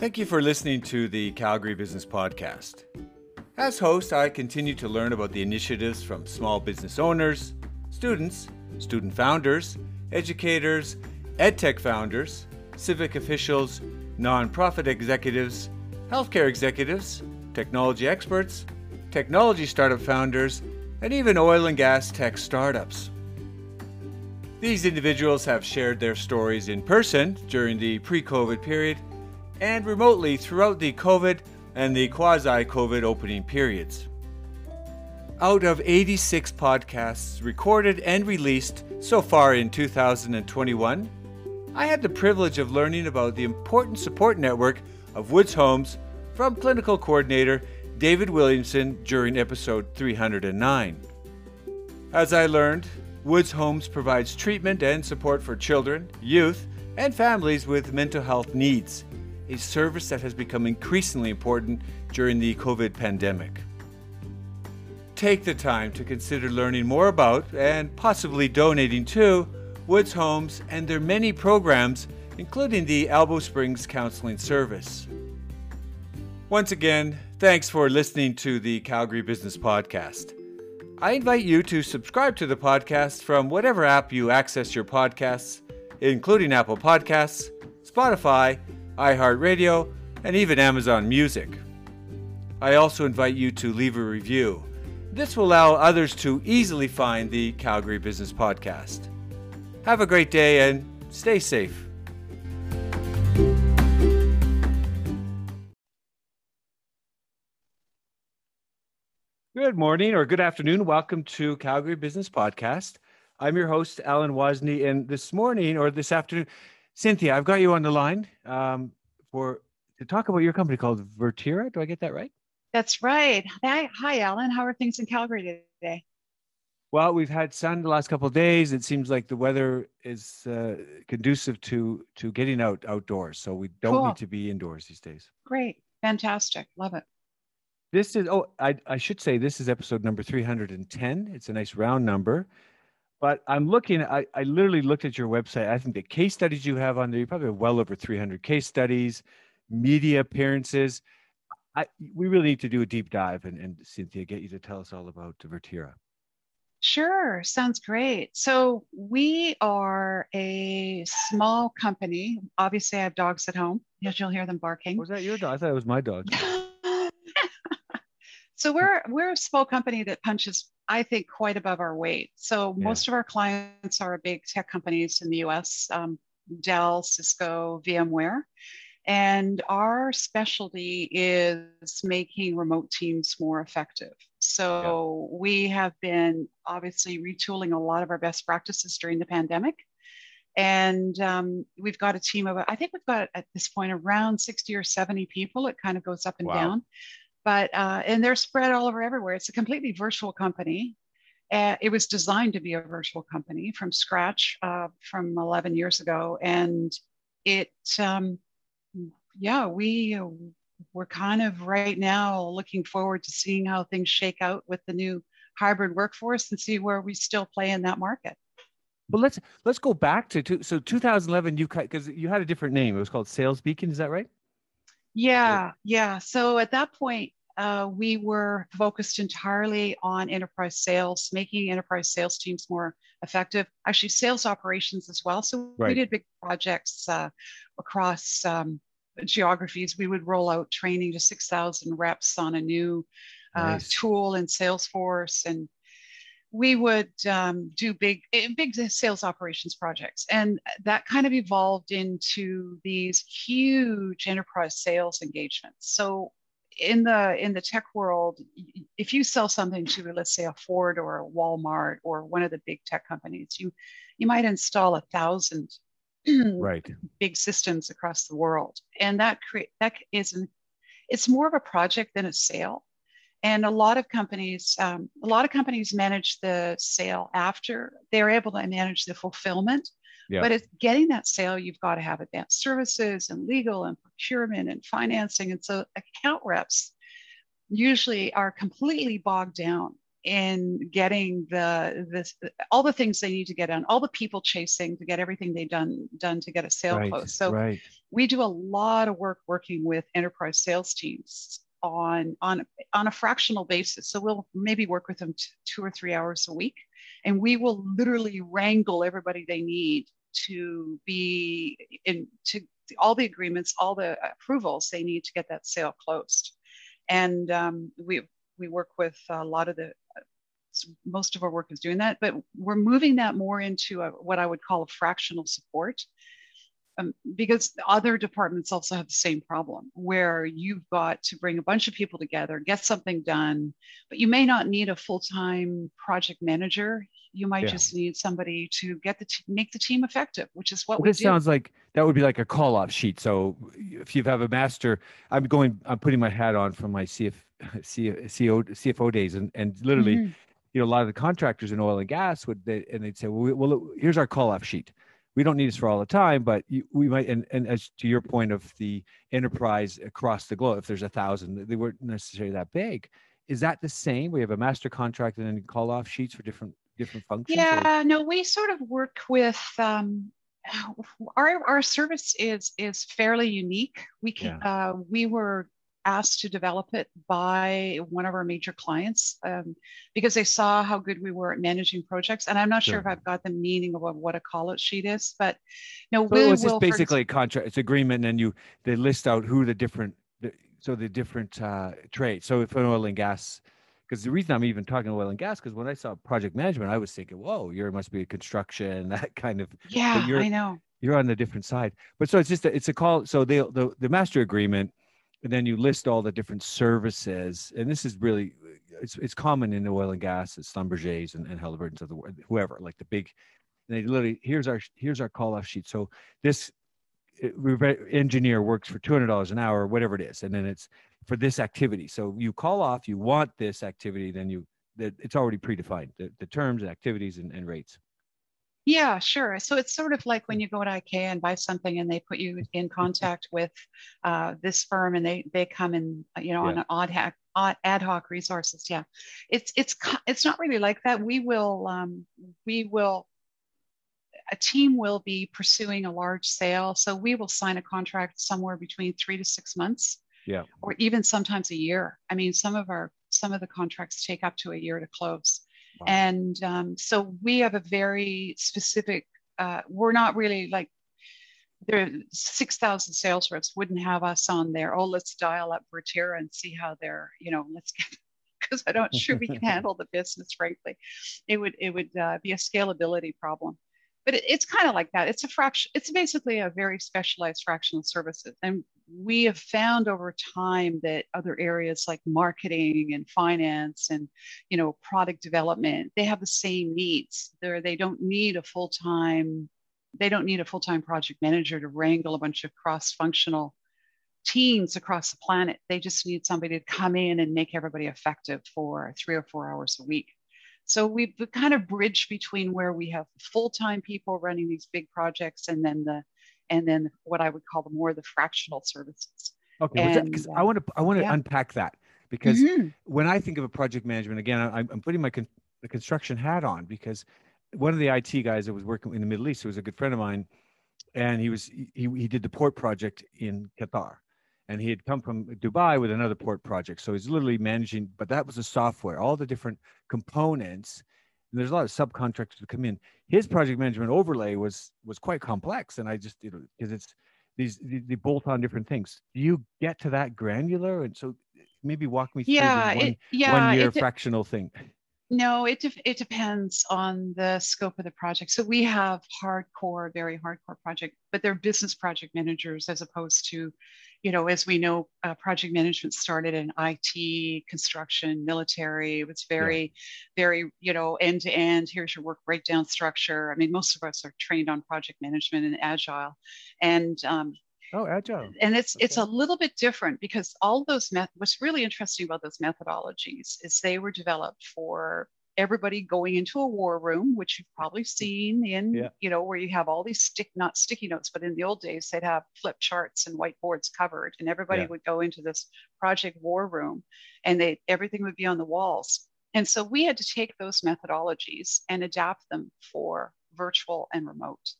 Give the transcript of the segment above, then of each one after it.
Thank you for listening to the Calgary Business Podcast. As host, I continue to learn about the initiatives from small business owners, students, student founders, educators, edtech founders, civic officials, nonprofit executives, healthcare executives, technology experts, technology startup founders, and even oil and gas tech startups. These individuals have shared their stories in person during the pre COVID period and remotely throughout the COVID and the quasi COVID opening periods. Out of 86 podcasts recorded and released so far in 2021, I had the privilege of learning about the important support network of Woods Homes from clinical coordinator David Williamson during episode 309. As I learned, Woods Homes provides treatment and support for children, youth, and families with mental health needs a service that has become increasingly important during the COVID pandemic. Take the time to consider learning more about and possibly donating to Woods Homes and their many programs, including the Elbow Springs Counseling Service. Once again, thanks for listening to the Calgary Business Podcast. I invite you to subscribe to the podcast from whatever app you access your podcasts, including Apple Podcasts, Spotify, iHeartRadio, and even Amazon Music. I also invite you to leave a review. This will allow others to easily find the Calgary Business Podcast. Have a great day and stay safe. Good morning or good afternoon. Welcome to Calgary Business Podcast. I'm your host, Alan Wozni, and this morning or this afternoon, Cynthia, I've got you on the line um, for to talk about your company called Virtira. Do I get that right? That's right. Hi, hi, Alan. How are things in Calgary today? Well, we've had sun the last couple of days. It seems like the weather is uh, conducive to to getting out outdoors, so we don't cool. need to be indoors these days. Great, fantastic, love it. This is oh, I I should say this is episode number three hundred and ten. It's a nice round number. But I'm looking, I, I literally looked at your website. I think the case studies you have on there, you probably have well over 300 case studies, media appearances. I, we really need to do a deep dive and, and Cynthia, get you to tell us all about Virtira. Sure, sounds great. So we are a small company. Obviously, I have dogs at home. Yes, you'll hear them barking. Was that your dog? I thought it was my dog. so we're we're a small company that punches I think, quite above our weight. So yeah. most of our clients are big tech companies in the US, um, Dell, Cisco, VMware. And our specialty is making remote teams more effective. So yeah. we have been obviously retooling a lot of our best practices during the pandemic. And um, we've got a team of, I think we've got at this point around 60 or 70 people. It kind of goes up and wow. down but uh, and they're spread all over everywhere. It's a completely virtual company. Uh, it was designed to be a virtual company from scratch uh, from 11 years ago, and it, um, yeah, we uh, we're kind of right now looking forward to seeing how things shake out with the new hybrid workforce and see where we still play in that market. Well, let's let's go back to two, so 2011. You because you had a different name. It was called Sales Beacon. Is that right? Yeah, yeah. So at that point, uh, we were focused entirely on enterprise sales, making enterprise sales teams more effective. Actually, sales operations as well. So right. we did big projects uh, across um, geographies. We would roll out training to 6,000 reps on a new uh, nice. tool in Salesforce and we would um, do big eh, big sales operations projects. And that kind of evolved into these huge enterprise sales engagements. So in the in the tech world if you sell something to let's say a ford or a walmart or one of the big tech companies you you might install a thousand right. big systems across the world. And that create that is an, it's more of a project than a sale and a lot of companies um, a lot of companies manage the sale after they're able to manage the fulfillment yeah. but it's getting that sale you've got to have advanced services and legal and procurement and financing and so account reps usually are completely bogged down in getting the this all the things they need to get done, all the people chasing to get everything they done done to get a sale right, closed. So right. we do a lot of work working with enterprise sales teams on on on a fractional basis. So we'll maybe work with them t- two or three hours a week, and we will literally wrangle everybody they need to be in to all the agreements, all the approvals they need to get that sale closed. And um, we we work with a lot of the most of our work is doing that, but we're moving that more into a, what I would call a fractional support. Um, because other departments also have the same problem where you've got to bring a bunch of people together, get something done, but you may not need a full time project manager. You might yeah. just need somebody to get the t- make the team effective, which is what well, we this do. sounds like that would be like a call off sheet. So if you have a master, I'm going, I'm putting my hat on from my CF, CFO, CFO days, and and literally. Mm-hmm you know, a lot of the contractors in oil and gas would, they, and they'd say, well, well, here's our call off sheet. We don't need this for all the time, but you, we might, and, and as to your point of the enterprise across the globe, if there's a thousand, they weren't necessarily that big. Is that the same? We have a master contract and then call off sheets for different different functions? Yeah, or? no, we sort of work with um, our our service is is fairly unique. We can yeah. uh, we were asked to develop it by one of our major clients um, because they saw how good we were at managing projects. And I'm not sure, sure if I've got the meaning of what a call out sheet is, but no, so we it's just basically a contract, it's agreement, and you they list out who the different so the different uh, trades. So if an oil and gas, because the reason I'm even talking oil and gas, because when I saw project management, I was thinking, whoa, you must be a construction, that kind of. Yeah, I know. You're on the different side, but so it's just a, it's a call. So they the the master agreement and then you list all the different services and this is really it's, it's common in the oil and gas it's Schlumberger's and, and Halliburton's of the whoever like the big and they literally here's our here's our call off sheet. So this engineer works for $200 an hour whatever it is and then it's for this activity. So you call off you want this activity then you that it's already predefined the, the terms activities and, and rates yeah, sure. So it's sort of like when you go to IKEA and buy something and they put you in contact with uh, this firm and they they come in, you know, yeah. on an odd hack, odd, ad hoc resources. Yeah, it's it's it's not really like that. We will um, we will a team will be pursuing a large sale, so we will sign a contract somewhere between three to six months. Yeah. Or even sometimes a year. I mean, some of our some of the contracts take up to a year to close. And um, so we have a very specific, uh, we're not really like, there 6,000 sales reps wouldn't have us on there. Oh, let's dial up Virtira and see how they're, you know, let's get, because I'm not sure we can handle the business, frankly. It would, it would uh, be a scalability problem but it, it's kind of like that. It's a fraction. It's basically a very specialized fractional services, and we have found over time that other areas like marketing and finance and you know product development they have the same needs. They they don't need a full time. They don't need a full time project manager to wrangle a bunch of cross functional teams across the planet. They just need somebody to come in and make everybody effective for three or four hours a week. So we've kind of bridged between where we have full-time people running these big projects and then the and then what I would call the more the fractional services. Okay, because uh, I want to I want to yeah. unpack that because mm-hmm. when I think of a project management, again, I, am putting my con- the construction hat on because one of the IT guys that was working in the Middle East, who was a good friend of mine, and he was he, he did the port project in Qatar, and he had come from Dubai with another port project. So he's literally managing, but that was the software, all the different components. And there's a lot of subcontractors to come in. His project management overlay was was quite complex, and I just you know because it's these they bolt on different things. Do you get to that granular? And so maybe walk me through yeah, the one, it, yeah, one year fractional thing. No, it de- it depends on the scope of the project. So we have hardcore, very hardcore project, but they're business project managers as opposed to you know, as we know, uh, project management started in IT, construction, military. It was very, yeah. very, you know, end to end. Here's your work breakdown structure. I mean, most of us are trained on project management and agile, and um, oh, agile. And it's okay. it's a little bit different because all those meth. What's really interesting about those methodologies is they were developed for everybody going into a war room, which you've probably seen in, yeah. you know, where you have all these stick, not sticky notes, but in the old days, they'd have flip charts and whiteboards covered, and everybody yeah. would go into this project war room and they everything would be on the walls. And so we had to take those methodologies and adapt them for virtual and remote.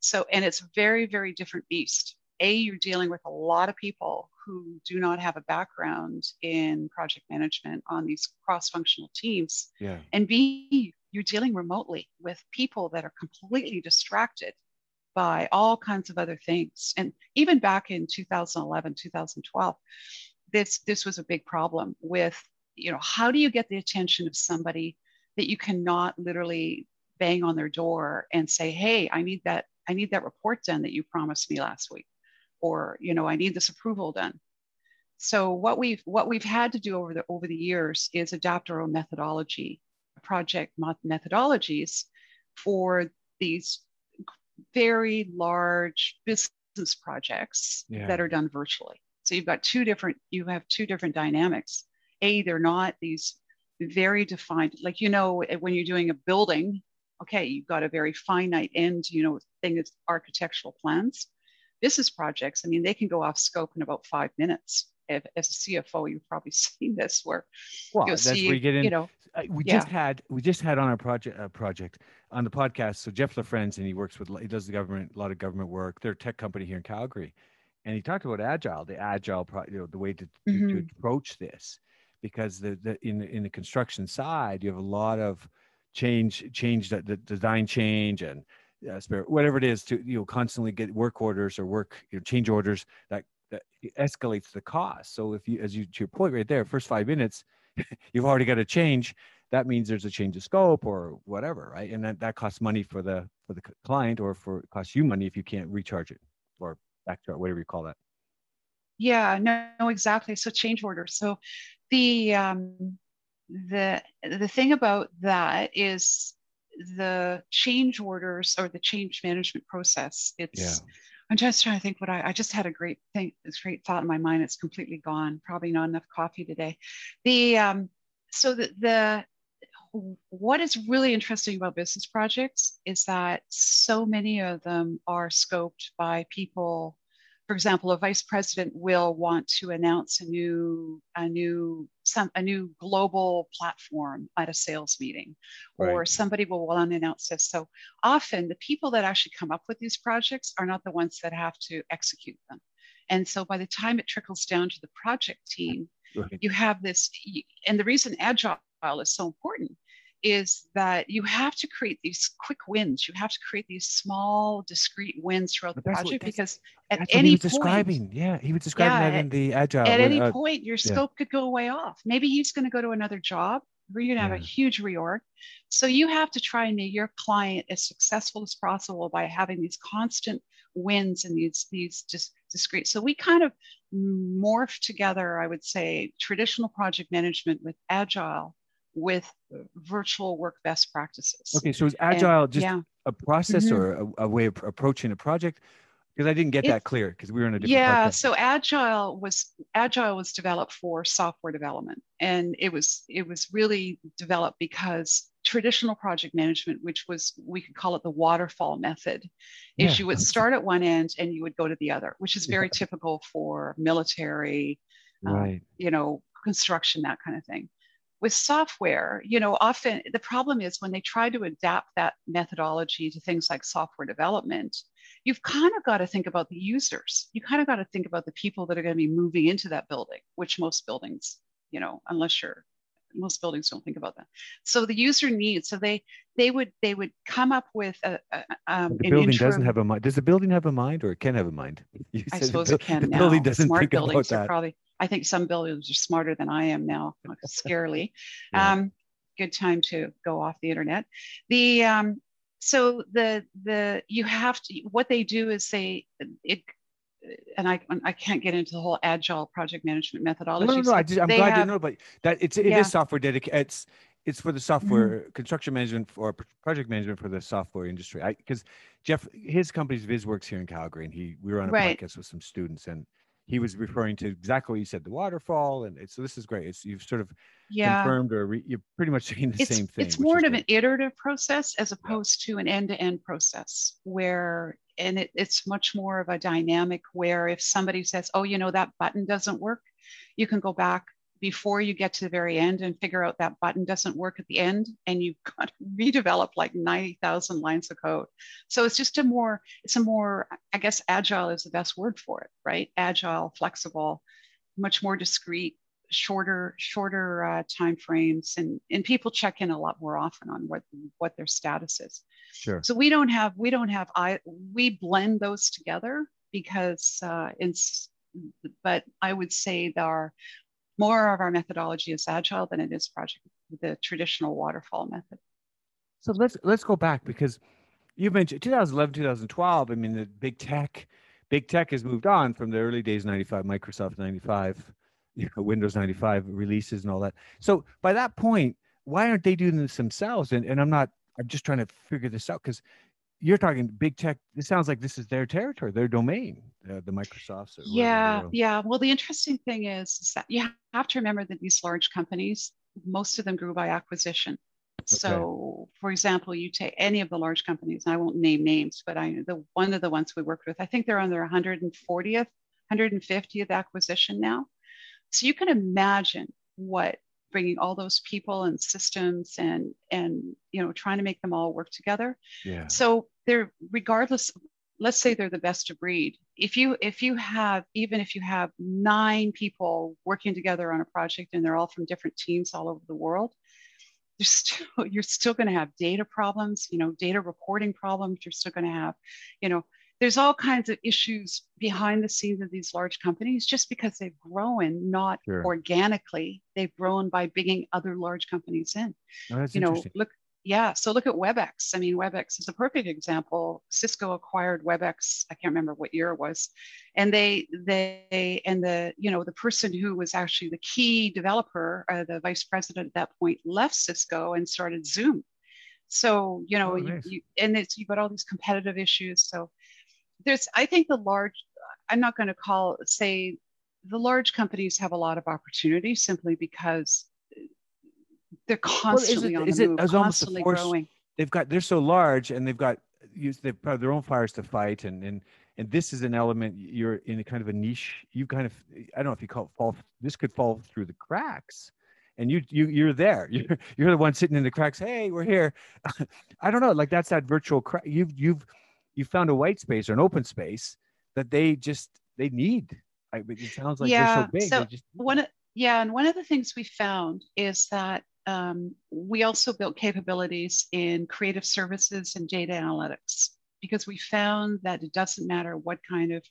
So, and it's very, very different beast. A, you're dealing with a lot of people who do not have a background in project management on these cross functional teams. Yeah. And B, you're dealing remotely with people that are completely distracted by all kinds of other things. And even back in 2011, 2012, this, this was a big problem with, you know, how do you get the attention of somebody that you cannot literally bang on their door and say, hey, I need that, I need that report done that you promised me last week or you know i need this approval done so what we've what we've had to do over the over the years is adopt our own methodology project methodologies for these very large business projects yeah. that are done virtually. So you've got two different you have two different dynamics. A they're not these very defined like you know eh, when you're doing a building okay you've got a very finite end you know thing is architectural plans business projects, I mean, they can go off scope in about five minutes. If, as a CFO, you've probably seen this where well, you'll see, you, get in, you know, uh, we yeah. just had we just had on our project uh, project on the podcast. So Jeff LaFrenz, and he works with he does the government a lot of government work. They're a tech company here in Calgary, and he talked about agile, the agile, pro, you know, the way to, to, mm-hmm. to approach this, because the, the in in the construction side, you have a lot of change change that the design change and uh, spirit, whatever it is, to you know constantly get work orders or work you know, change orders that that escalates the cost. So if you, as you to your point right there, first five minutes, you've already got a change. That means there's a change of scope or whatever, right? And that, that costs money for the for the client or for costs you money if you can't recharge it or backcharge, whatever you call that. Yeah, no, no, exactly. So change order. So the um, the the thing about that is the change orders or the change management process. It's yeah. I'm just trying to think what I, I just had a great thing, this great thought in my mind. It's completely gone. Probably not enough coffee today. The um, so the, the what is really interesting about business projects is that so many of them are scoped by people for example, a vice president will want to announce a new a new some a new global platform at a sales meeting, or somebody will want to announce this. So often, the people that actually come up with these projects are not the ones that have to execute them. And so, by the time it trickles down to the project team, right. you have this. And the reason agile is so important is that you have to create these quick wins. You have to create these small, discrete wins throughout but the project what, because at any point, describing, yeah, he was describing yeah, that in the agile. At any uh, point, your scope yeah. could go way off. Maybe he's going to go to another job. You're going to have yeah. a huge reorg. So you have to try and make your client as successful as possible by having these constant wins and these these just discrete. So we kind of morph together, I would say, traditional project management with agile with virtual work best practices. Okay, so is agile and, just yeah. a process mm-hmm. or a, a, way of approaching a project? Because I didn't get that clear because we were in a different. Yeah, podcast. so agile was agile was developed for software development, and it was it was really developed because traditional project management, which was we could call it the waterfall method, yeah. is you would start at one end and you would go to the other, which is very yeah. typical for military, um, you know, construction, that kind of thing with software, you know, often the problem is when they try to adapt that methodology to things like software development, you've kind of got to think about the users. You kind of got to think about the people that are going to be moving into that building, which most buildings, you know, unless you're most buildings don't think about that. So the user needs. So they they would they would come up with a, a um, the building interim, doesn't have a mind. Does the building have a mind, or it can have a mind? You I suppose it can. The now. building doesn't Smart think buildings about that. Probably I think some builders are smarter than I am now, scarily. yeah. um, good time to go off the internet. The um, so the the you have to what they do is they it and I I can't get into the whole agile project management methodology. No, no, no. I am glad have, to know, but that it's it yeah. is software dedicated. It's it's for the software mm-hmm. construction management or project management for the software industry. I because Jeff his company's VizworX here in Calgary, and he we were on a right. podcast with some students, and he was referring to exactly what you said, the waterfall. And so this is great. It's you've sort of yeah. confirmed or re, you're pretty much saying the it's, same thing. It's more of great. an iterative process as opposed yeah. to an end-to-end process where, and it, it's much more of a dynamic where if somebody says, oh, you know, that button doesn't work, you can go back before you get to the very end and figure out that button doesn't work at the end and you've got to redevelop like 90,000 lines of code. So it's just a more, it's a more, I guess agile is the best word for it, right? Agile, flexible, much more discreet, shorter, shorter uh, time frames and, and people check in a lot more often on what, what their status is. Sure. So we don't have, we don't have, I, we blend those together because uh, it's, but I would say our more of our methodology is agile than it is project the traditional waterfall method. So let's let's go back because you mentioned 2011, 2012. I mean, the big tech, big tech has moved on from the early days, 95, Microsoft 95, you know, Windows 95 releases and all that. So by that point, why aren't they doing this themselves? And and I'm not. I'm just trying to figure this out because you're talking big tech. This sounds like this is their territory, their domain, uh, the Microsofts. yeah, yeah. Well, the interesting thing is, is, that you have to remember that these large companies, most of them grew by acquisition. Okay. So, for example, you take any of the large companies, and I won't name names, but I the one of the ones we worked with, I think they're on their 140th, 150th acquisition now. So you can imagine what bringing all those people and systems and and you know trying to make them all work together. Yeah. So they're regardless let's say they're the best of breed. If you if you have even if you have nine people working together on a project and they're all from different teams all over the world you're still you're still going to have data problems you know data reporting problems. You're still going to have you know there's all kinds of issues behind the scenes of these large companies just because they've grown not sure. organically. They've grown by bringing other large companies in. Oh, you know look yeah so look at webex. I mean webex is a perfect example. Cisco acquired webex i can't remember what year it was and they they and the you know the person who was actually the key developer uh, the vice president at that point left cisco and started zoom. So you know oh, nice. you, you, and it's you've got all these competitive issues. So there's i think the large i'm not going to call say the large companies have a lot of opportunity simply because they're constantly well, is it, on the move, constantly the growing. They've got they're so large and they've got they've got their own fires to fight and and and this is an element you're in a kind of a niche you kind of i don't know if you call it fall this could fall through the cracks and you you you're there. You're you're the one sitting in the cracks hey we're here. I don't know like that's that virtual crack you've you've you found a white space or an open space that they just they need. I, it sounds like yeah, they're so big. So just, one, of, yeah, and one of the things we found is that um, we also built capabilities in creative services and data analytics because we found that it doesn't matter what kind of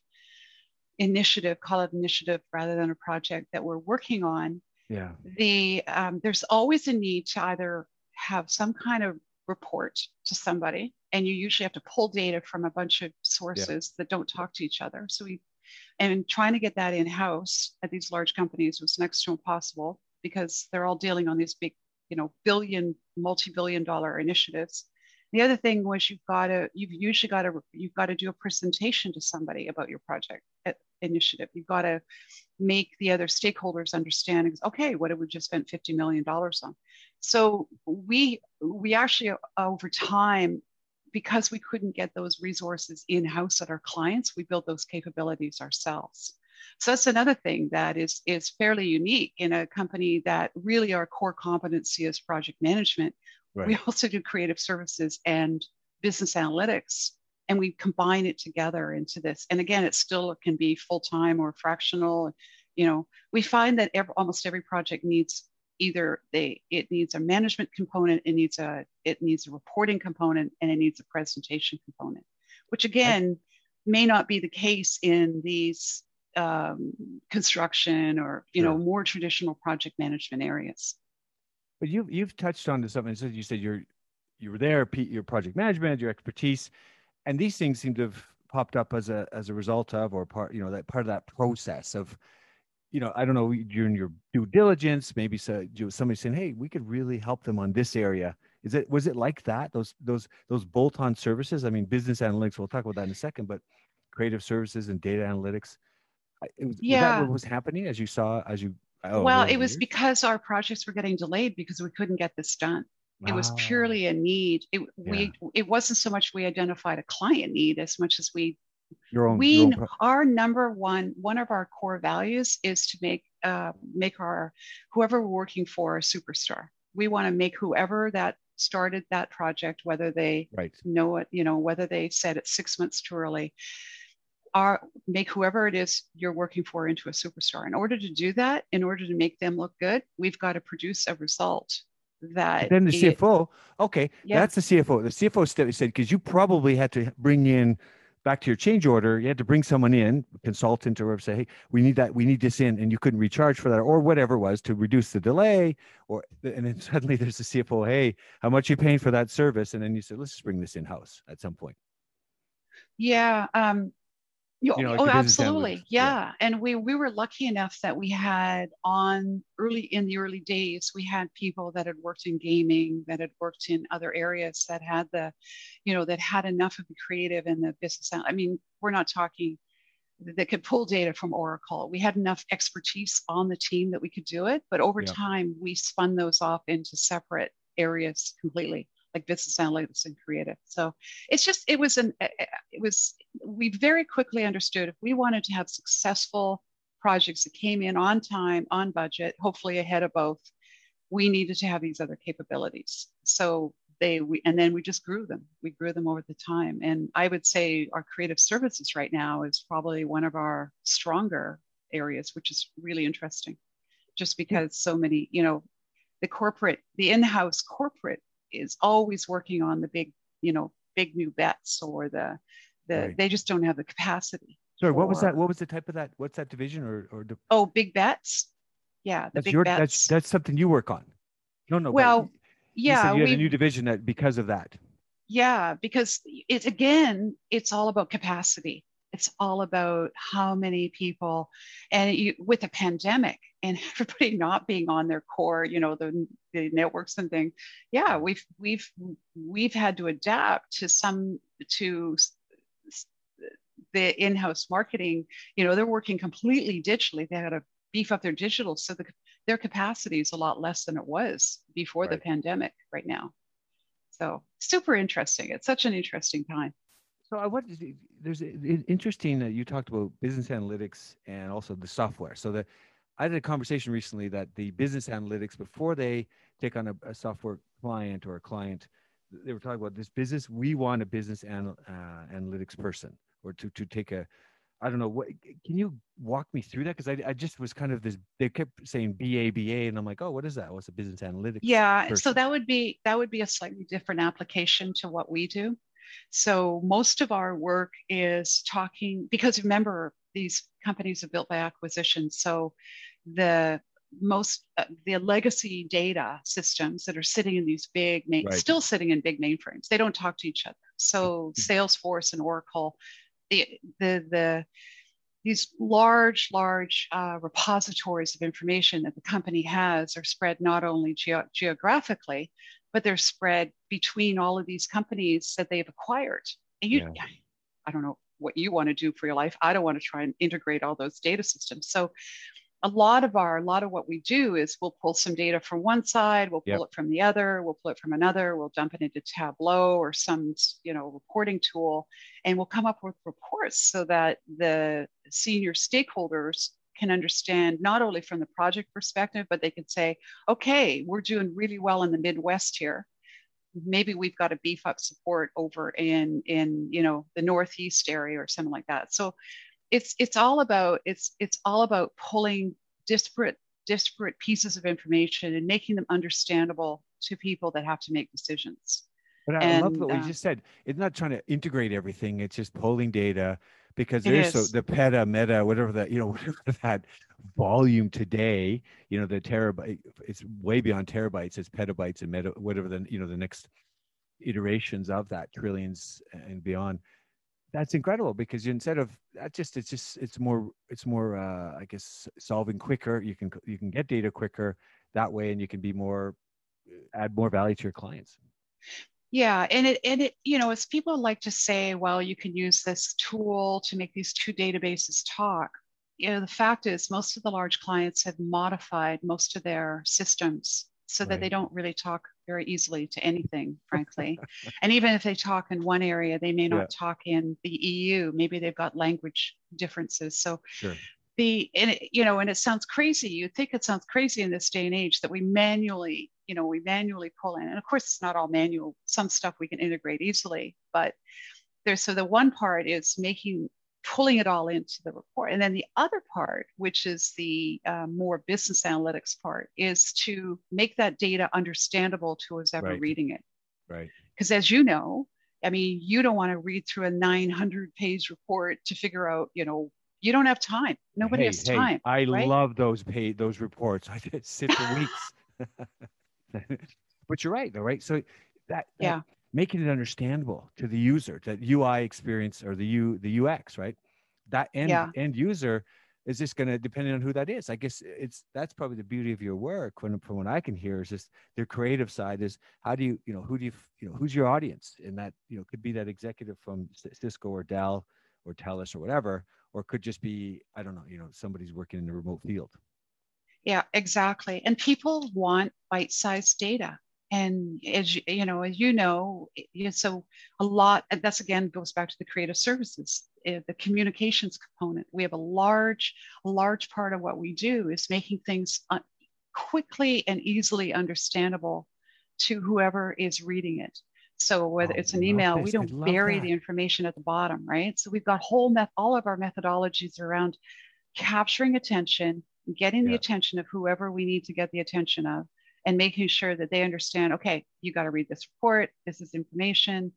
initiative, call it initiative rather than a project that we're working on. Yeah. The um, there's always a need to either have some kind of report to somebody and you usually have to pull data from a bunch of sources yeah. that don't talk to each other. So we and trying to get that in house at these large companies was next to impossible because they're all dealing on these big you know billion multi-billion dollar initiatives. The other thing was you've got to you've usually got to you've got to do a presentation to somebody about your project initiative. You've got to make the other stakeholders understand okay what have we just spent 50 million dollars on? So we we actually over time because we couldn't get those resources in house at our clients we built those capabilities ourselves. So that's another thing that is is fairly unique in a company that really our core competency is project management. Right. we also do creative services and business analytics and we combine it together into this. And again it still can be full-time or fractional. You know we find that every, almost every project needs either they it needs a management component it needs a it needs a reporting component and it needs a presentation component which again may not be the case in these um, construction or you sure. know more traditional project management areas. But you've you've touched on to something. So you said you're you were there your project management your expertise and these things seem to have popped up as a as a result of or part you know that part of that process of you know, I don't know, during your due diligence, maybe so, somebody saying, "Hey, we could really help them on this area." Is it was it like that? Those those those bolt-on services. I mean, business analytics. We'll talk about that in a second, but creative services and data analytics. It was, yeah. Was that what was happening as you saw as you? Oh, well, it was years? because our projects were getting delayed because we couldn't get this done. It was purely a need. It yeah. we it wasn't so much we identified a client need as much as we your own, we your own our number one one of our core values is to make uh, make our whoever we're working for a superstar. We want to make whoever that started that project, whether they right. know it, you know, whether they said it's six months too early, are make whoever it is you're working for into a superstar. In order to do that, in order to make them look good, we've got to produce a result that. then the CFO, okay, yeah. that's the CFO. The CFO said because you probably had to bring in back to your change order, you had to bring someone in, consultant or whatever, say, hey, we need that, we need this in, and you couldn't recharge for that, or whatever it was to reduce the delay. Or and then suddenly there's the CFO, hey, how much are you paying for that service? And then you said, let's just bring this in house at some point. Yeah. Um, you know, oh, absolutely. Yeah. yeah. And we we were lucky enough that we had on early in the early days, we had people that had worked in gaming, that had worked in other areas that had the, you know, that had enough of the creative and the business. I mean, we're not talking that could pull data from Oracle. We had enough expertise on the team that we could do it, but over yeah. time we spun those off into separate areas completely like business analytics and creative. So it's just, it was an, it was, we very quickly understood if we wanted to have successful projects that came in on time, on budget, hopefully ahead of both, we needed to have these other capabilities. So they, we, and then we just grew them. We grew them over the time. And I would say our creative services right now is probably one of our stronger areas, which is really interesting just because so many, you know, the corporate, the in-house corporate is always working on the big, you know, big new bets or the, the right. they just don't have the capacity. Sorry, what was that? What was the type of that? What's that division or or? The... Oh, big bets. Yeah, the that's big your, bets. That's that's something you work on. No, no. Well, yeah, you, you had a new division that because of that. Yeah, because it's again, it's all about capacity it's all about how many people and you, with the pandemic and everybody not being on their core you know the, the networks and things yeah we've we've we've had to adapt to some to the in-house marketing. You know they're working completely digitally. They had to beef up their digital so the, their capacity is a lot less than it was before right. the pandemic right now. So super interesting. It's such an interesting time so I want there's interesting that you talked about business analytics and also the software. So that I had a conversation recently that the business analytics before they take on a, a software client or a client, they were talking about this business. We want a business anal, uh, analytics person or to to take a I don't know what can you walk me through that because I, I just was kind of this they kept saying BA BA and I'm like oh what is that what's a business analytics yeah person? so that would be that would be a slightly different application to what we do so most of our work is talking because remember these companies are built by acquisition. So the most uh, the legacy data systems that are sitting in these big main, right. still sitting in big mainframes they don't talk to each other so mm-hmm. salesforce and oracle the the the these large large uh, repositories of information that the company has are spread not only ge- geographically but they're spread between all of these companies that they've acquired. And you, yeah. I don't know what you want to do for your life. I don't want to try and integrate all those data systems. So a lot of our, a lot of what we do is we'll pull some data from one side, we'll pull yep. it from the other, we'll pull it from another, we'll dump it into Tableau or some, you know, reporting tool, and we'll come up with reports so that the senior stakeholders can understand not only from the project perspective, but they can say, okay, we're doing really well in the Midwest here. Maybe we've got to beef up support over in in you know the Northeast area or something like that. So it's it's all about it's it's all about pulling disparate disparate pieces of information and making them understandable to people that have to make decisions. But I and, love what uh, you just said. It's not trying to integrate everything. It's just pulling data because there's so the peta meta whatever that you know whatever that volume today you know the terabyte it's way beyond terabytes it's petabytes and meta whatever the you know the next iterations of that trillions and beyond. That's incredible because instead of that just it's just it's more it's more uh, i guess solving quicker. You can you can get data quicker that way and you can be more add more value to your clients yeah, and it and it you know as people like to say, well, you can use this tool to make these two databases talk. You know, the fact is most of the large clients have modified most of their systems so right. that they don't really talk very easily to anything, frankly. and even if they talk in one area, they may not yeah. talk in the EU. Maybe they've got language differences. So sure. The and it, you know and it sounds crazy. You think it sounds crazy in this day and age that we manually you know we manually pull in. And of course it's not all manual. Some stuff we can integrate easily but there's so the one part is making pulling it all into the report. And then the other part which is the uh, more business analytics part is to make that data understandable to who's ever Right. reading it. Right. because as you know i mean you don't want to read through a 900 page report to figure out you know you don't have time nobody Hey, has hey, time I right? love those pay those reports. I did sit for weeks. but you're right, though, right? So that, that Yeah. making it understandable to the user, that UI experience or the U the UX, right? That end Yeah. end user is just going to depending on who that is. I guess it's that's probably the beauty of your work. When from what I can hear is just their creative side is how do you you know who do you you know who's your audience and that you know could be that executive from Cisco or Dell or Telus or whatever, or could just be I don't know you know somebody's working in a remote field. Yeah, exactly. And people want bite-sized data. And as you, you know, as you know, so a lot, and that's again goes back to the creative services, uh, the communications component. We have a large, large part of what we do is making things uh, quickly and easily understandable to whoever is reading it. So whether Oh, it's an email, this. we don't bury that. the information at the bottom, right? So we've got whole met all of our methodologies around capturing attention, getting the attention of whoever we need to get the attention of, and making sure that they understand, okay, you got to read this report, this is information.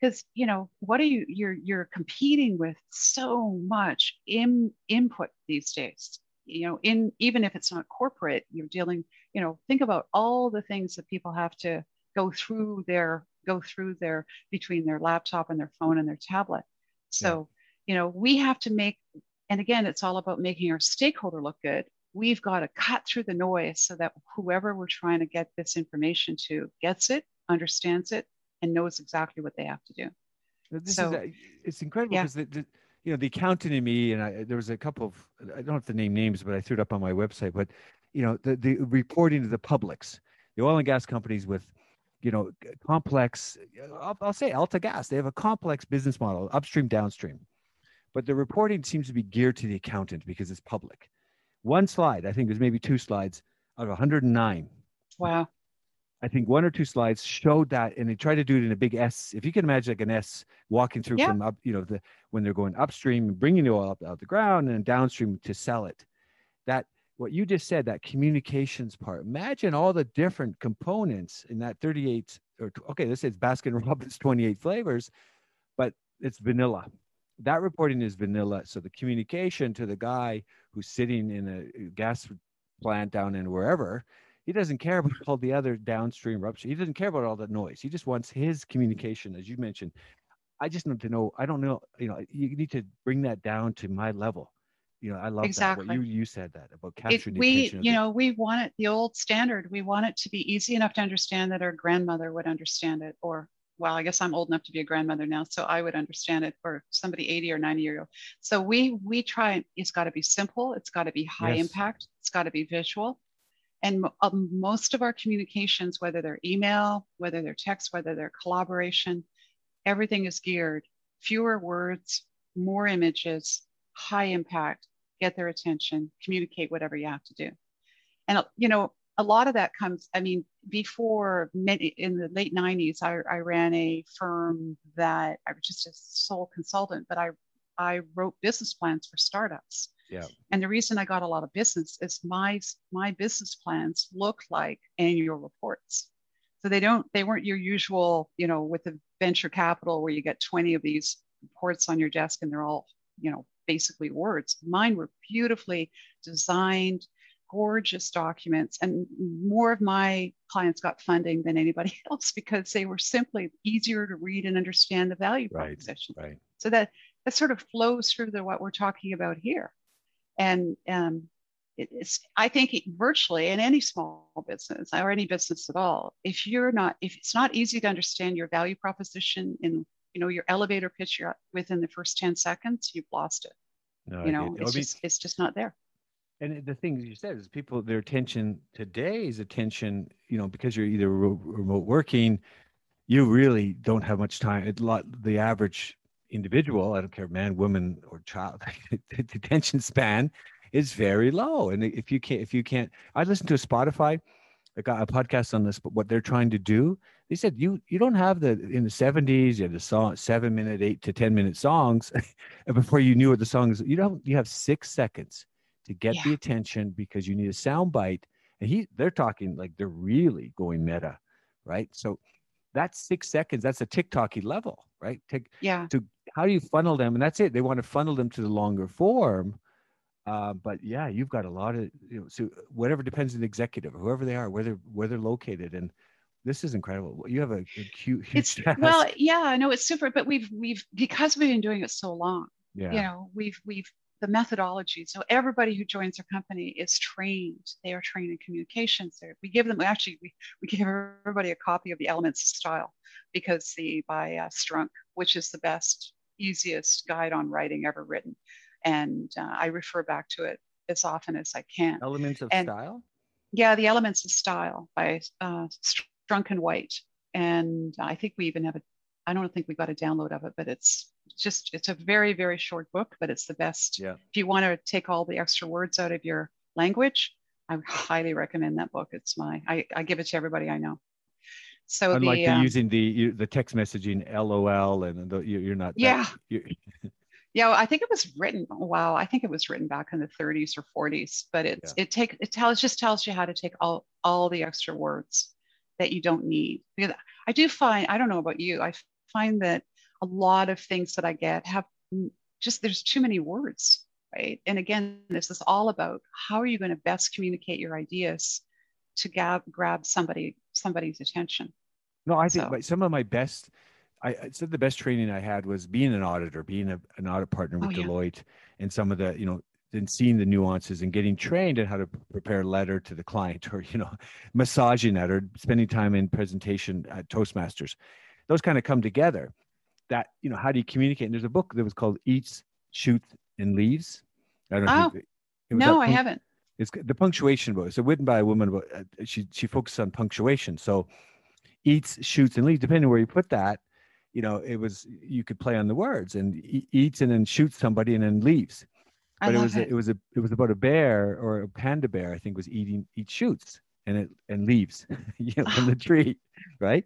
Because you know, what are you you're you're competing with so much in input these days. You know, in even if it's not corporate, you're dealing, you know, think about all the things that people have to go through their go through their between their laptop and their phone and their tablet. So, you know, we have to make and again, it's all about making our stakeholder look good. We've got to cut through the noise so that whoever we're trying to get this information to gets it, understands it, and knows exactly what they have to do. This So- is a, it's incredible yeah. because the, the you know the accountant in me and I there was a couple of I don't have to name names but I threw it up on my website but you know the the reporting to the publics the oil and gas companies with you know complex uh, I'll, I'll say AltaGas they have a complex business model upstream downstream but the reporting seems to be geared to the accountant because it's public one slide I think there's maybe two slides out of 109 Wow. I think one or two slides showed that, and they tried to do it in a big S. If you can imagine like an S walking through Yeah. from up, you know, the when they're going upstream and bringing the oil up out the ground and downstream to sell it. That what you just said, that communications part. Imagine all the different components in that 38 or okay, let's say it's Baskin Robbins 28 flavors, but it's vanilla. That reporting is vanilla. So the communication to the guy who's sitting in a uh, gas plant down in wherever he doesn't care about all the other downstream rupture. He doesn't care about all the noise. He just wants his communication, as you mentioned. I just need to know. I don't know. You know, you need to bring that down to my level. You know, I love that. Exactly. What you you said that about capturing the we, you know, we want it the old standard. We want it to be easy enough to understand that our grandmother would understand it, or well, I guess I'm old enough to be a grandmother now, so I would understand it, or somebody 80 or 90 year old. So we we try. It's got to be simple. It's got to be high Yes. impact. It's got to be visual. And um, most of our communications, whether they're email, whether they're text, whether they're collaboration, everything is geared fewer words, more images, high impact, get their attention, communicate whatever you have to do. And, you know, a lot of that comes, I mean, before many in the late 90s, I, I ran a firm that I was just a sole consultant, but I, I wrote business plans for startups. Yeah. And the reason I got a lot of business is my my business plans look like annual reports. So they don't they weren't your usual, you know, with the venture capital where you get 20 of these reports on your desk and they're all, you know, basically words. Mine were beautifully designed, gorgeous documents and more of my clients got funding than anybody else because they were simply easier to read and understand the value Right. proposition. right. So that that sort of flows through the what we're talking about here. And um, it's I think virtually in any small business or any business at all, if you're not if it's not easy to understand your value proposition in you know your elevator pitch you're within the first 10 seconds, you've lost it. No, You know, it's just it's just not there. and the thing you said is people their attention today's attention you know because you're either re- remote working you really don't have much time it lot the average individual, I don't care man, woman, or child, the attention span is very low. And if you can't, if you can't, I listened to a Spotify, I got a podcast on this, but what they're trying to do, they said you you don't have the in the 70s, you had the song seven minute, eight to 10 minute songs. and before you knew what the song is, you don't you have six seconds to get yeah. the attention because you need a sound bite. And he they're talking like they're really going meta, right? So that's six seconds. That's a TikToky level, right? Take yeah. To how do you funnel them? And that's it. They want to funnel them to the longer form. Uh, but yeah, you've got a lot of you know, so whatever depends on the executive, whoever they are, where they're where they're located, and this is incredible. You have a, a cute, it's well, yeah, no, it's super. But we've we've because we've been doing it so long. Yeah. You know, we've we've the methodology. So everybody who joins our company is trained. They are trained in communications. They're, we give them actually we, we give everybody a copy of the Elements of Style because the by uh, Strunk, which is the best, easiest guide on writing ever written, and uh, I refer back to it as often as I can. Elements of and, Style. Yeah, the Elements of Style by uh, Strunk and White, and I think we even have a. I don't think we got a download of it, but it's just it's a very very short book but it's the best yeah. if you want to take all the extra words out of your language i highly recommend that book it's my i, I give it to everybody i know so unlike the, um, using the the text messaging lol and the, you're not yeah you're, yeah i think it was written wow i think it was written back in the 30s or 40s but it's yeah. it take it tells just tells you how to take all all the extra words that you don't need because i do find i don't know about you i find that a lot of things that I get have mm, just there's too many words, right? And again, this is all about how are you going to best communicate your ideas to grab grab somebody somebody's attention. No, I think so. some of my best I, said the best training I had was being an auditor, being a, an audit partner with oh, yeah. Deloitte, and some of the you know and seeing the nuances and getting trained in how to prepare a letter to the client or you know massaging that or spending time in presentation at toastmasters. Those kind of come together. That you know how do you communicate? And there's a book that was called eats shoots and leaves. I don't know oh, it, it no i haven't. it's the punctuation book. It's written by a woman but uh, she she focuses on punctuation. So eats shoots and leaves depending where you put that you know it was you could play on the words and eats and then shoots somebody and then leaves but it was it. it was a it was about a bear or a panda bear i think was eating eat shoots and it and leaves you know, from the tree right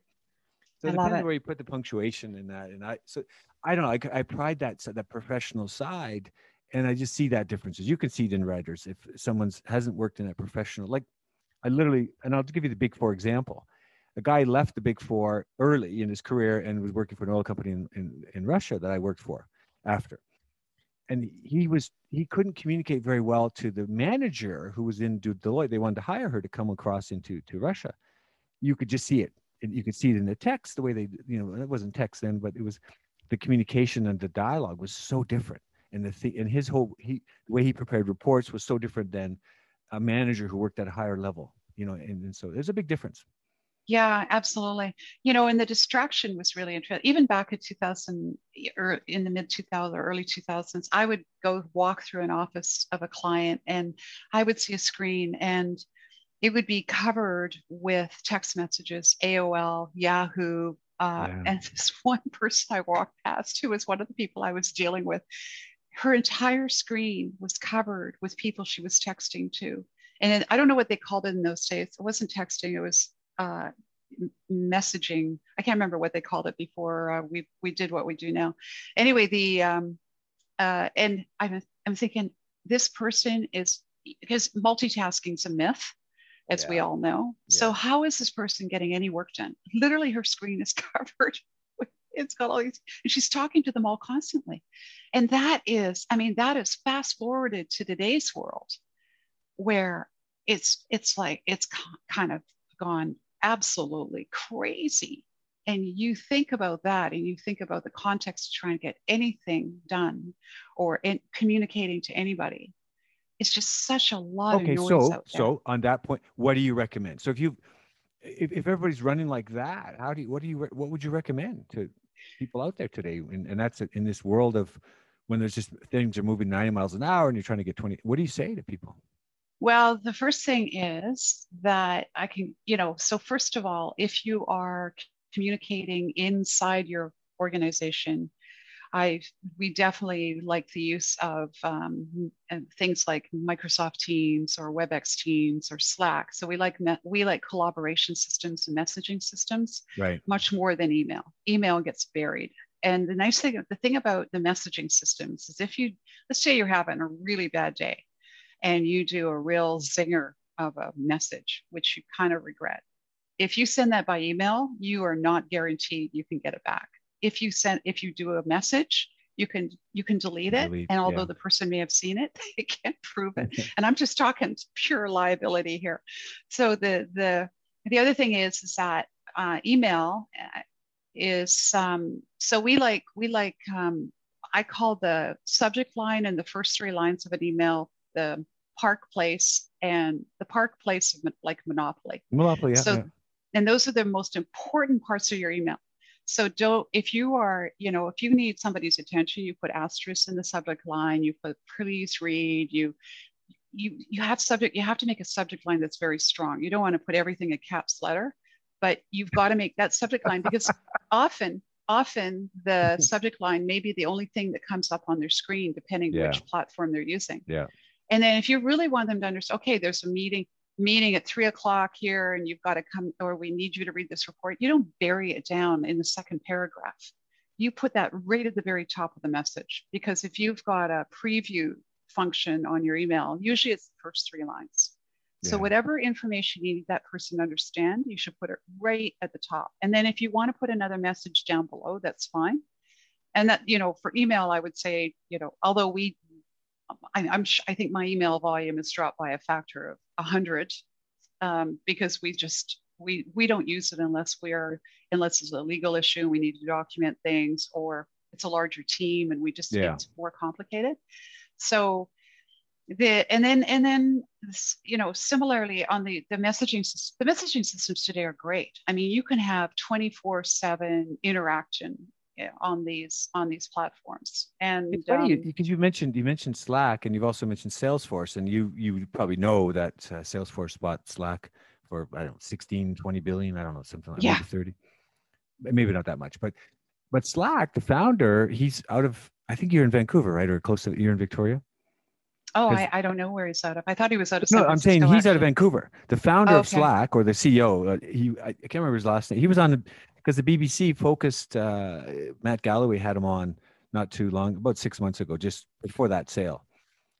so it depends where you put the punctuation in that. And I, so I don't know. I, I pride that that professional side, and I just see that differences. You can see it in writers if someone's hasn't worked in a professional. Like I literally, and I'll give you the Big Four example. A guy left the Big Four early in his career and was working for an oil company in, in, in Russia that I worked for after. And he was he couldn't communicate very well to the manager who was in Deloitte. They wanted to hire her to come across into to Russia. You could just see it you could see it in the text the way they you know it wasn't text then but it was the communication and the dialogue was so different and the th- and his whole he the way he prepared reports was so different than a manager who worked at a higher level you know and, and so there's a big difference yeah absolutely you know and the distraction was really interesting even back in 2000 or in the mid 2000s or early 2000s i would go walk through an office of a client and i would see a screen and it would be covered with text messages, AOL, Yahoo. Uh, yeah. And this one person I walked past, who was one of the people I was dealing with, her entire screen was covered with people she was texting to. And I don't know what they called it in those days. It wasn't texting, it was uh, messaging. I can't remember what they called it before uh, we, we did what we do now. Anyway, the, um, uh, and I'm, I'm thinking this person is, because multitasking is a myth as yeah. we all know. Yeah. So how is this person getting any work done? Literally, her screen is covered. it's got all these, and she's talking to them all constantly. And that is, I mean, that is fast forwarded to today's world, where it's it's like it's kind of gone absolutely crazy. And you think about that, and you think about the context of trying to get anything done, or in communicating to anybody it's just such a lot okay, of noise so out there. so on that point, what do you recommend? So if you if, if everybody's running like that, how do you what do you what would you recommend to people out there today? And, and that's in this world of when there's just things are moving 90 miles an hour and you're trying to get 20 what do you say to people well the first thing is that i can you know so first of all if you are communicating inside your organization I we definitely like the use of um, things like Microsoft Teams or WebEx Teams or Slack. So we like me- we like collaboration systems and messaging systems right. much more than email. Email gets buried. And the nice thing, the thing about the messaging systems is if you let's say you're having a really bad day, and you do a real zinger of a message, which you kind of regret. If you send that by email, you are not guaranteed you can get it back if you send if you do a message you can you can delete it delete, and although yeah. the person may have seen it they can't prove it and i'm just talking pure liability here so the the the other thing is is that uh, email uh, is um, so we like we like um, i call the subject line and the first three lines of an email the park place and the park place like monopoly monopoly yeah, so yeah. and those are the most important parts of your email so don't, if you are, you know, if you need somebody's attention, you put asterisk in the subject line, you put please read, you, you, you have subject, you have to make a subject line that's very strong. You don't want to put everything in caps letter, but you've got to make that subject line because often, often the subject line may be the only thing that comes up on their screen, depending yeah. which platform they're using. Yeah. And then if you really want them to understand, okay, there's a meeting, meeting at three o'clock here and you've got to come or we need you to read this report you don't bury it down in the second paragraph. You put that right at the very top of the message because if you've got a preview function on your email usually it's the first three lines. Yeah. so whatever information you need that person to understand you should put it right at the top. And then if you want to put another message down below that's fine. And that you know for email i would say you know although we I, am I think my email volume has dropped by a factor of 100 um, because we just we we don't use it unless we are unless it's a legal issue and we need to document things or it's a larger team and we just yeah. it's more complicated so the and then and then you know similarly on the the messaging systems the messaging systems today are great i mean you can have 24 7 interaction on these on these platforms. And it's funny um, because you mentioned you mentioned Slack and you've also mentioned Salesforce, and you you probably know that uh, Salesforce bought Slack for I don't know 16, 20 billion, I don't know something like yeah. 30, maybe not that much, but but Slack, the founder, he's out of I think you're in Vancouver, right, or close to you're in Victoria. Oh, I, I don't know where he's out of. I thought he was out of. no, I'm saying he's actually. out of Vancouver. The founder oh, okay. of Slack or the CEO, uh, he I, I, can't remember his last name. He was on because the BBC focused. Uh, Matt Galloway had him on not too long, about six months ago, just before that sale.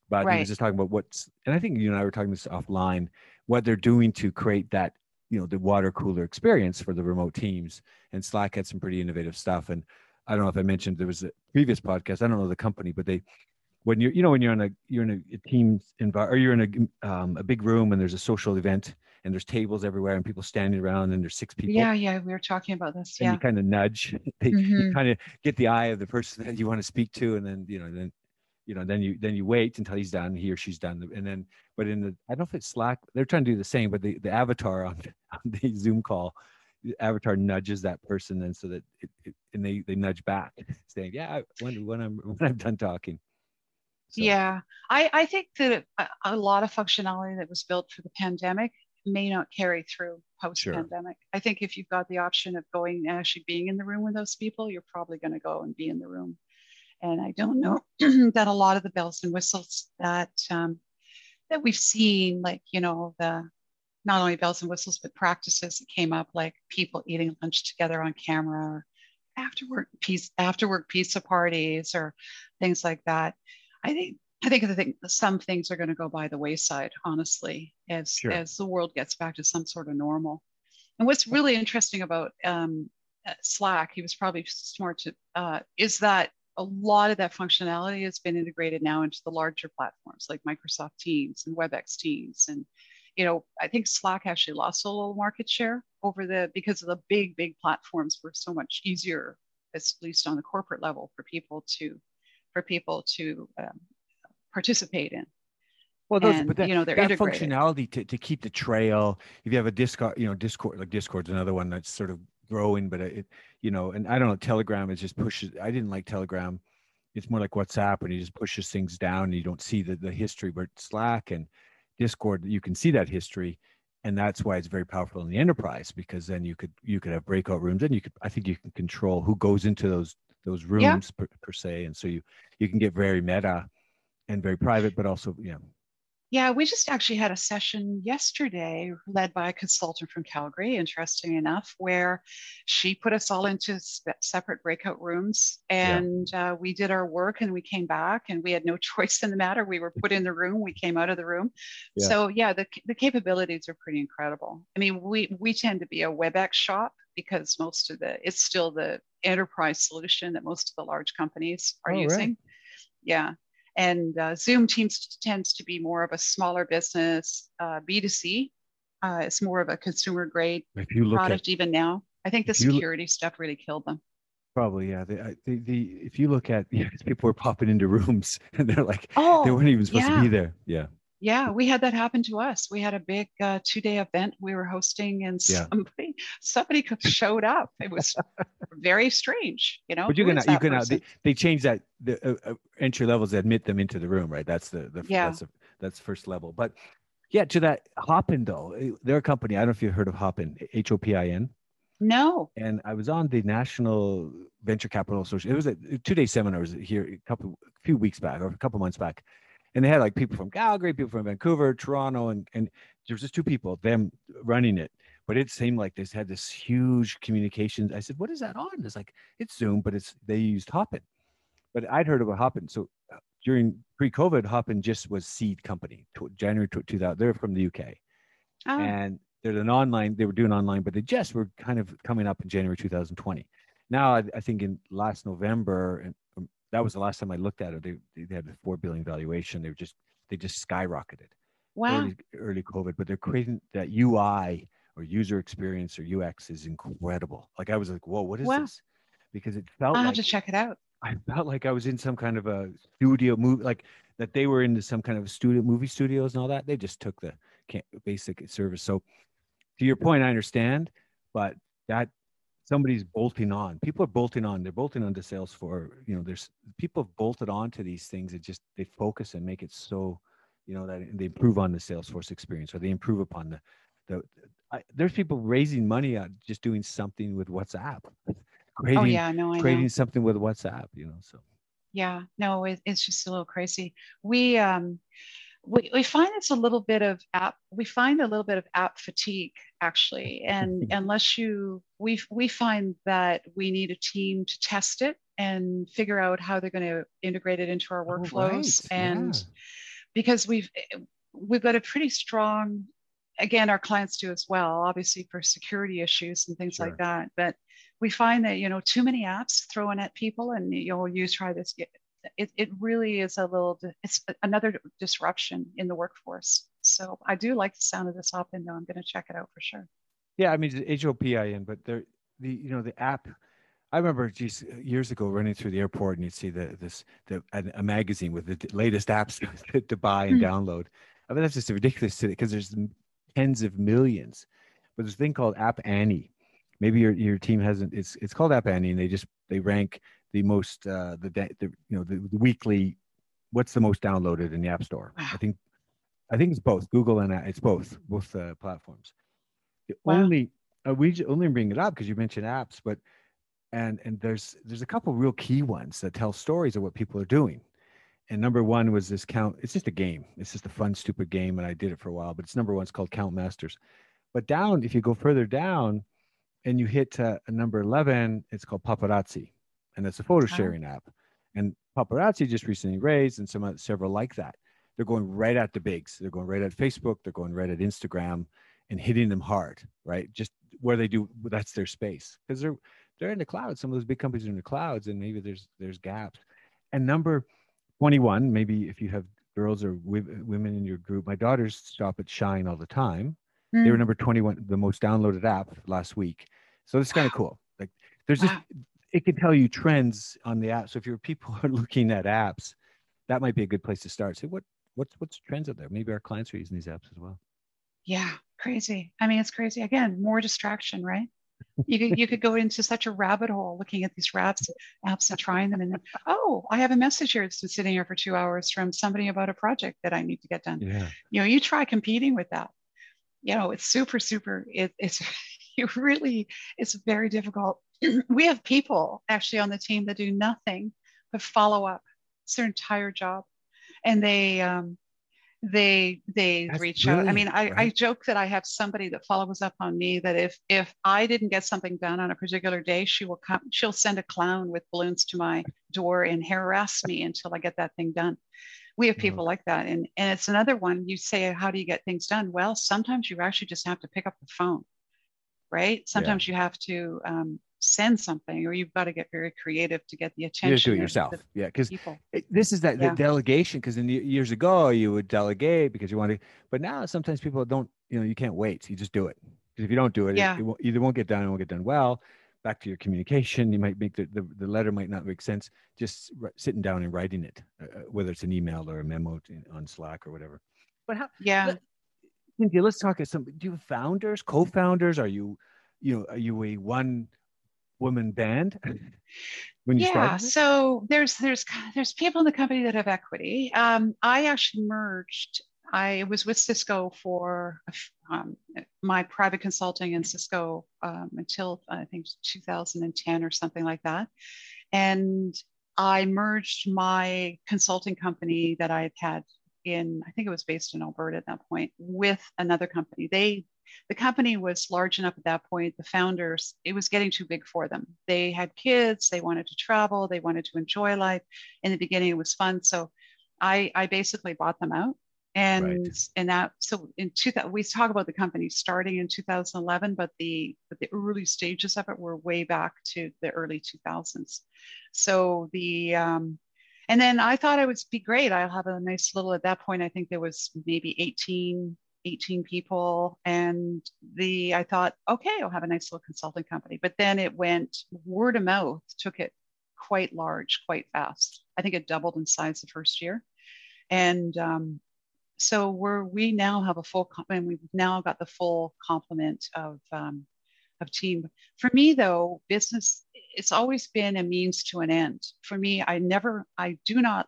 But right. he was just talking about what's, and I think you and I were talking this offline, what they're doing to create that, you know, the water cooler experience for the remote teams. And Slack had some pretty innovative stuff. And I don't know if I mentioned there was a previous podcast. I don't know the company, but they, when you're, you know, when you're in a, you're in a, team environment, or you're in a, um, a big room and there's a social event and there's tables everywhere and people standing around and there's six people. Yeah, yeah, we were talking about this. And yeah. you kind of nudge, they, mm-hmm. you kind of get the eye of the person that you want to speak to, and then you know, then you know, then you then you wait until he's done, he or she's done, and then but in the I don't know if it's Slack, they're trying to do the same, but the the avatar on, on the Zoom call. The avatar nudges that person, and so that it, it, and they they nudge back, saying, "Yeah, when when I'm when I'm done talking." So. Yeah, I, I think that a, a, lot of functionality that was built for the pandemic may not carry through post pandemic. Sure. I think if you've got the option of going and actually being in the room with those people, you're probably going to go and be in the room. And I don't know that a lot of the bells and whistles that um, that we've seen, like you know the not only bells and whistles but practices that came up, like people eating lunch together on camera, or after work piece after work pizza parties, or things like that. I think I think the thing, some things are going to go by the wayside, honestly, as sure. as the world gets back to some sort of normal. And what's really interesting about um, uh, Slack, he was probably smart to, uh, is that a lot of that functionality has been integrated now into the larger platforms like Microsoft Teams and WebEx Teams. And, you know, I think Slack actually lost a little market share over the, because of the big, big platforms were so much easier, at least on the corporate level for people to, for people to um, participate in. Well, those, and, but that, you know, that functionality to, to keep the trail. If you have a Discord, you know, Discord, like Discord's another one that's sort of growing, but it, you know, and I don't know, Telegram is just pushes. I didn't like Telegram. It's more like WhatsApp, and he just pushes things down, and you don't see the the history. But Slack and Discord, you can see that history, and that's why it's very powerful in the enterprise because then you could you could have breakout rooms, and you could I think you can control who goes into those those rooms yeah. per, per se, and so you you can get very meta and very private, but also you know yeah, we just actually had a session yesterday led by a consultant from Calgary, interesting enough, where she put us all into separate breakout rooms and yeah. uh, we did our work and we came back and we had no choice in the matter. We were put in the room, we came out of the room. Yeah. So, yeah, the, the capabilities are pretty incredible. I mean, we, we tend to be a WebEx shop because most of the, it's still the enterprise solution that most of the large companies are oh, using. Right. Yeah. And uh, Zoom Teams tends to be more of a smaller business, uh, B2C. Uh, it's more of a consumer grade product at, even now. I think the security stuff really killed them. Probably, yeah. The, the, the, if you look at, yeah, people were popping into rooms and they're like, oh, they weren't even supposed yeah. to be there. Yeah. Yeah, we had that happen to us. We had a big uh, two-day event we were hosting, and yeah. somebody somebody showed up. It was very strange, you know. But you can you can they, they changed that the uh, uh, entry levels admit them into the room, right? That's the, the yeah. that's that's first level. But yeah, to that Hopin though, eh, they're a company. I don't know if you've heard of Hopin, H O P I N. No. And I was on the National Venture Capital Association. It was a two-day seminar here a couple a few weeks back or a couple months back and they had like people from Calgary, people from Vancouver, Toronto, and and there was just two people, them running it. But it seemed like this had this huge communications. I said, "What is that on?" It's like it's Zoom, but it's they used Hopin. But I'd heard about Hopin. So uh, during pre-COVID, Hopin just was seed company. January 2000. They're from the UK, oh. and they're an online. They were doing online, but they just were kind of coming up in January 2020. Now I, I think in last November and that was the last time I looked at it. They they had a four billion valuation. They were just they just skyrocketed. Wow. Early, early COVID, but they're creating that UI or user experience or UX is incredible. Like I was like, whoa, what is wow. this? Because it felt. I'll like, have to check it out. I felt like I was in some kind of a studio movie, like that they were into some kind of studio movie studios and all that. They just took the basic service. So, to your point, I understand, but that somebody's bolting on. People are bolting on. They're bolting onto Salesforce. You know, there's people have bolted on to these things. It just they focus and make it so, you know, that they improve on the Salesforce experience or they improve upon the the. I, there's people raising money on just doing something with WhatsApp. Creating, oh yeah, no, I creating know. something with WhatsApp. You know, so. Yeah, no, it, it's just a little crazy. We um we, we find it's a little bit of app we find a little bit of app fatigue actually and unless you we we find that we need a team to test it and figure out how they're going to integrate it into our workflows oh, right. and yeah. because we've we've got a pretty strong again our clients do as well obviously for security issues and things sure. like that but we find that you know too many apps thrown at people and you know you try this it, it really is a little, it's another disruption in the workforce. So I do like the sound of this Hopin though. I'm going to check it out for sure. Yeah, I mean, H O P I N, but the, the, you know, the app, I remember geez, years ago running through the airport and you'd see the, this, the, a, magazine with the latest apps to, to buy and mm-hmm. download. I mean, that's just ridiculous because there's tens of millions. But there's a thing called App Annie. Maybe your, your team hasn't, it's, it's called App Annie and they just, they rank the most uh, the, the you know the, the, weekly what's the most downloaded in the app store i think i think it's both google and uh, it's both both uh, platforms the wow. only uh, we only bring it up because you mentioned apps but and and there's there's a couple real key ones that tell stories of what people are doing and number one was this count it's just a game it's just a fun stupid game and i did it for a while but it's number one it's called count masters but down if you go further down and you hit uh, number 11 it's called Poparazzi and it's a photo sharing oh. app. And Poparazzi just recently raised, and some several like that. They're going right at the bigs. They're going right at Facebook. They're going right at Instagram, and hitting them hard. Right, just where they do. That's their space because they're they're in the clouds. Some of those big companies are in the clouds, and maybe there's there's gaps. And number 21, maybe if you have girls or women in your group, my daughters shop at Shein all the time. Mm. They were hmm. number 21, the most downloaded app last week. So it's kind of cool. Like there's just it can tell you trends on the app. So if your people are looking at apps, that might be a good place to start. Say what what's what's trends out there? Maybe our clients are using these apps as well. Yeah, crazy. I mean, it's crazy. Again, more distraction, right? You could you could go into such a rabbit hole looking at these apps apps and trying them, and then oh, I have a message here that's been sitting here for two hours from somebody about a project that I need to get done. Yeah. You know, you try competing with that. You know, it's super super. It, it's you really it's very difficult we have people actually on the team that do nothing but follow up. It's their entire job, and they um, they they That's reach out. I mean, I, right? I joke that I have somebody that follows up on me that if if I didn't get something done on a particular day, she will come. She'll send a clown with balloons to my door and harass me until I get that thing done. We have people like that, and and it's another one. You say, how do you get things done? Well, sometimes you actually just have to pick up the phone, right? Sometimes yeah. you have to um, send something or you've got to get very creative to get the attention. You just do it yourself. Yeah. Cause this is that yeah. delegation. Cause in years ago you would delegate because you want to, but now sometimes people don't, you know, you can't wait. You just do it. Because if you don't do it, yeah. it, it won't, either won't get done, it won't get done well. Back to your communication, you might make the, the, the letter might not make sense. Just sitting down and writing it, uh, uh, whether it's an email or a memo on Slack or whatever. But how, yeah. Let, Cynthia, let's talk to some, do you have founders, co-founders? Are you, you know, are you a one woman band when you yeah so there's there's there's people in the company that have equity. Um, i actually merged i was with cisco for um, my private consulting in cisco um, until i think 2010 or something like that. And i merged my consulting company that i had had in i think it was based in alberta at that point with another company. They the company was large enough at that point. The founders, it was getting too big for them. They had kids, they wanted to travel, they wanted to enjoy life. In the beginning, it was fun. So I, I basically bought them out. And right. and that so in 2000 we talk about the company starting in 2011, but the but the early stages of it were way back to the early 2000s. So the um, and then I thought it would be great. I'll have a nice little at that point. I think there was maybe 18 18 people and the i thought okay i'll have a nice little consulting company. But then it went word of mouth took it quite large quite fast. I think it doubled in size the first year. And um, so we're we now have a full and we've now got the full complement of um, of team. For me though business it's always been a means to an end. For me i never i do not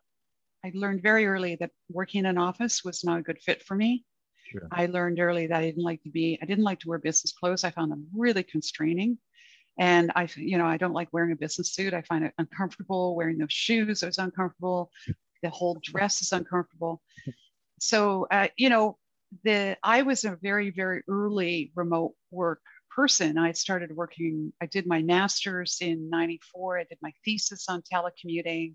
i learned very early that working in an office was not a good fit for me Sure. I learned early that I didn't like to be, I didn't like to wear business clothes. I found them really constraining. And I, you know, I don't like wearing a business suit. I find it uncomfortable. Wearing those shoes it was uncomfortable. The whole dress is uncomfortable. So, uh, you know, the I was a very, very early remote work person. I started working, I did my master's in 94. I did my thesis on telecommuting.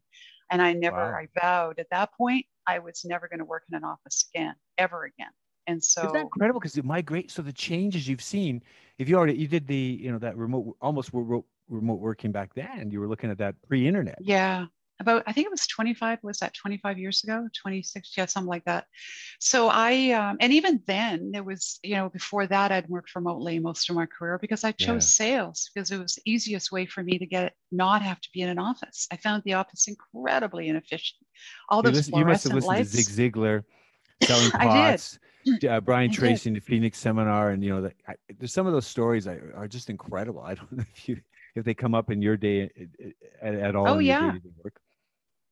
And I never, wow. I vowed at that point, I was never going to work in an office again, ever again. And so incredible? Because it migrate. So the changes you've seen, if you already you did the you know that remote almost remote remote working back then, you were looking at that pre-internet. Yeah, about I think it was 25. Was that 25 years ago? 26? Yeah, something like that. So I um, and even then there was you know before that I'd worked remotely most of my career because I chose yeah. sales because it was the easiest way for me to get not have to be in an office. I found the office incredibly inefficient. All those you, listen, you must have listened lights. to Zig Ziglar selling pots uh, Brian Tracy in the Phoenix seminar, and you know, the, I, there's some of those stories are, are just incredible. I don't know if you if they come up in your day uh, uh, at, at all. Oh yeah.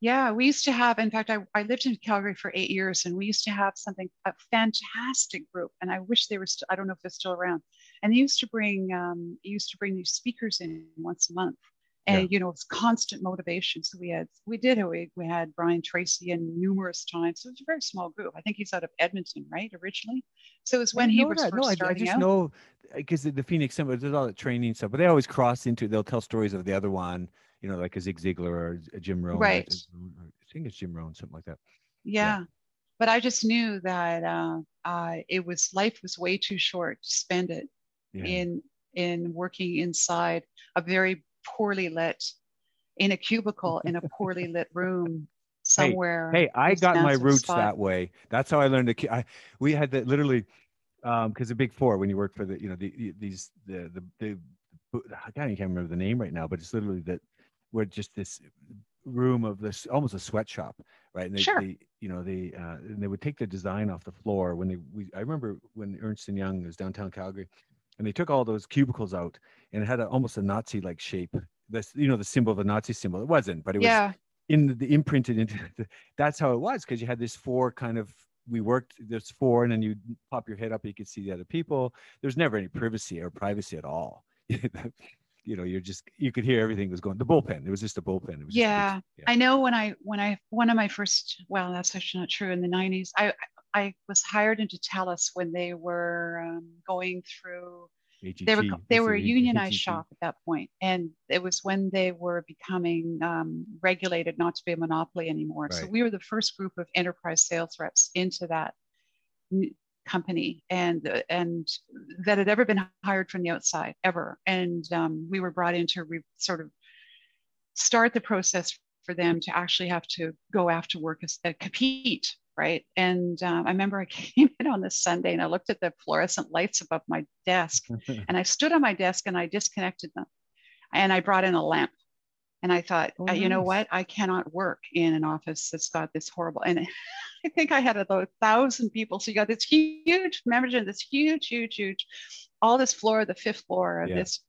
Yeah, we used to have, in fact, I, I lived in Calgary for eight years and we used to have something, a fantastic group. And I wish they were, still, I don't know if they're still around. And they used to bring, um, used to bring these speakers in once a month and yeah. you know it's constant motivation so we had we did we, we had brian tracy in numerous times so it was a very small group i think he's out of edmonton right originally so it was when he was that. first no, starting I, I just out. know because the, phoenix Summit, there's all the training stuff but they always cross into they'll tell stories of the other one you know like a zig ziglar or a jim rohn right i think it's jim rohn something like that yeah, yeah. but i just knew that uh, uh, it was life was way too short to spend it yeah. in in working inside a very poorly lit in a cubicle in a poorly lit room somewhere. Hey, hey I got my roots spot. that way. That's how I learned to. I, we had that literally because um, the big four when you work for the you know the, these the the the I can't even remember the name right now, but it's literally that we're just this room of this almost a sweatshop, right? And they, sure. they you know they uh, and they would take the design off the floor when they we I remember when Ernst and Young was downtown Calgary and they took all those cubicles out and it had a, almost a Nazi like shape. This, you know, the symbol of a Nazi symbol. It wasn't, but it yeah. was in the, the imprinted into. The, that's how it was because you had this four kind of. We worked there's four, and then you pop your head up, you could see the other people. There's never any privacy or privacy at all. you know, you're just you could hear everything was going. The bullpen. It was just a bullpen. Yeah. Just, yeah. I know when I when I one of my first. Well, that's actually not true. In the '90s, I I was hired into TELUS when they were um, going through. AGT, they were they were a unionized AGT. shop at that point, and it was when they were becoming um, regulated, not to be a monopoly anymore. Right. So we were the first group of enterprise sales reps into that company and and that had ever been hired from the outside ever and um, we were brought in to re- sort of start the process for them to actually have to go after work as, uh, compete right and um, i remember i came in on this sunday and i looked at the fluorescent lights above my desk and i stood on my desk and i disconnected them and i brought in a lamp and I thought, oh, uh, you know what? I cannot work in an office that's got this horrible. And I think I had about a thousand people. So you got this huge, imagine this huge, huge, huge, all this floor, the fifth floor of yeah. this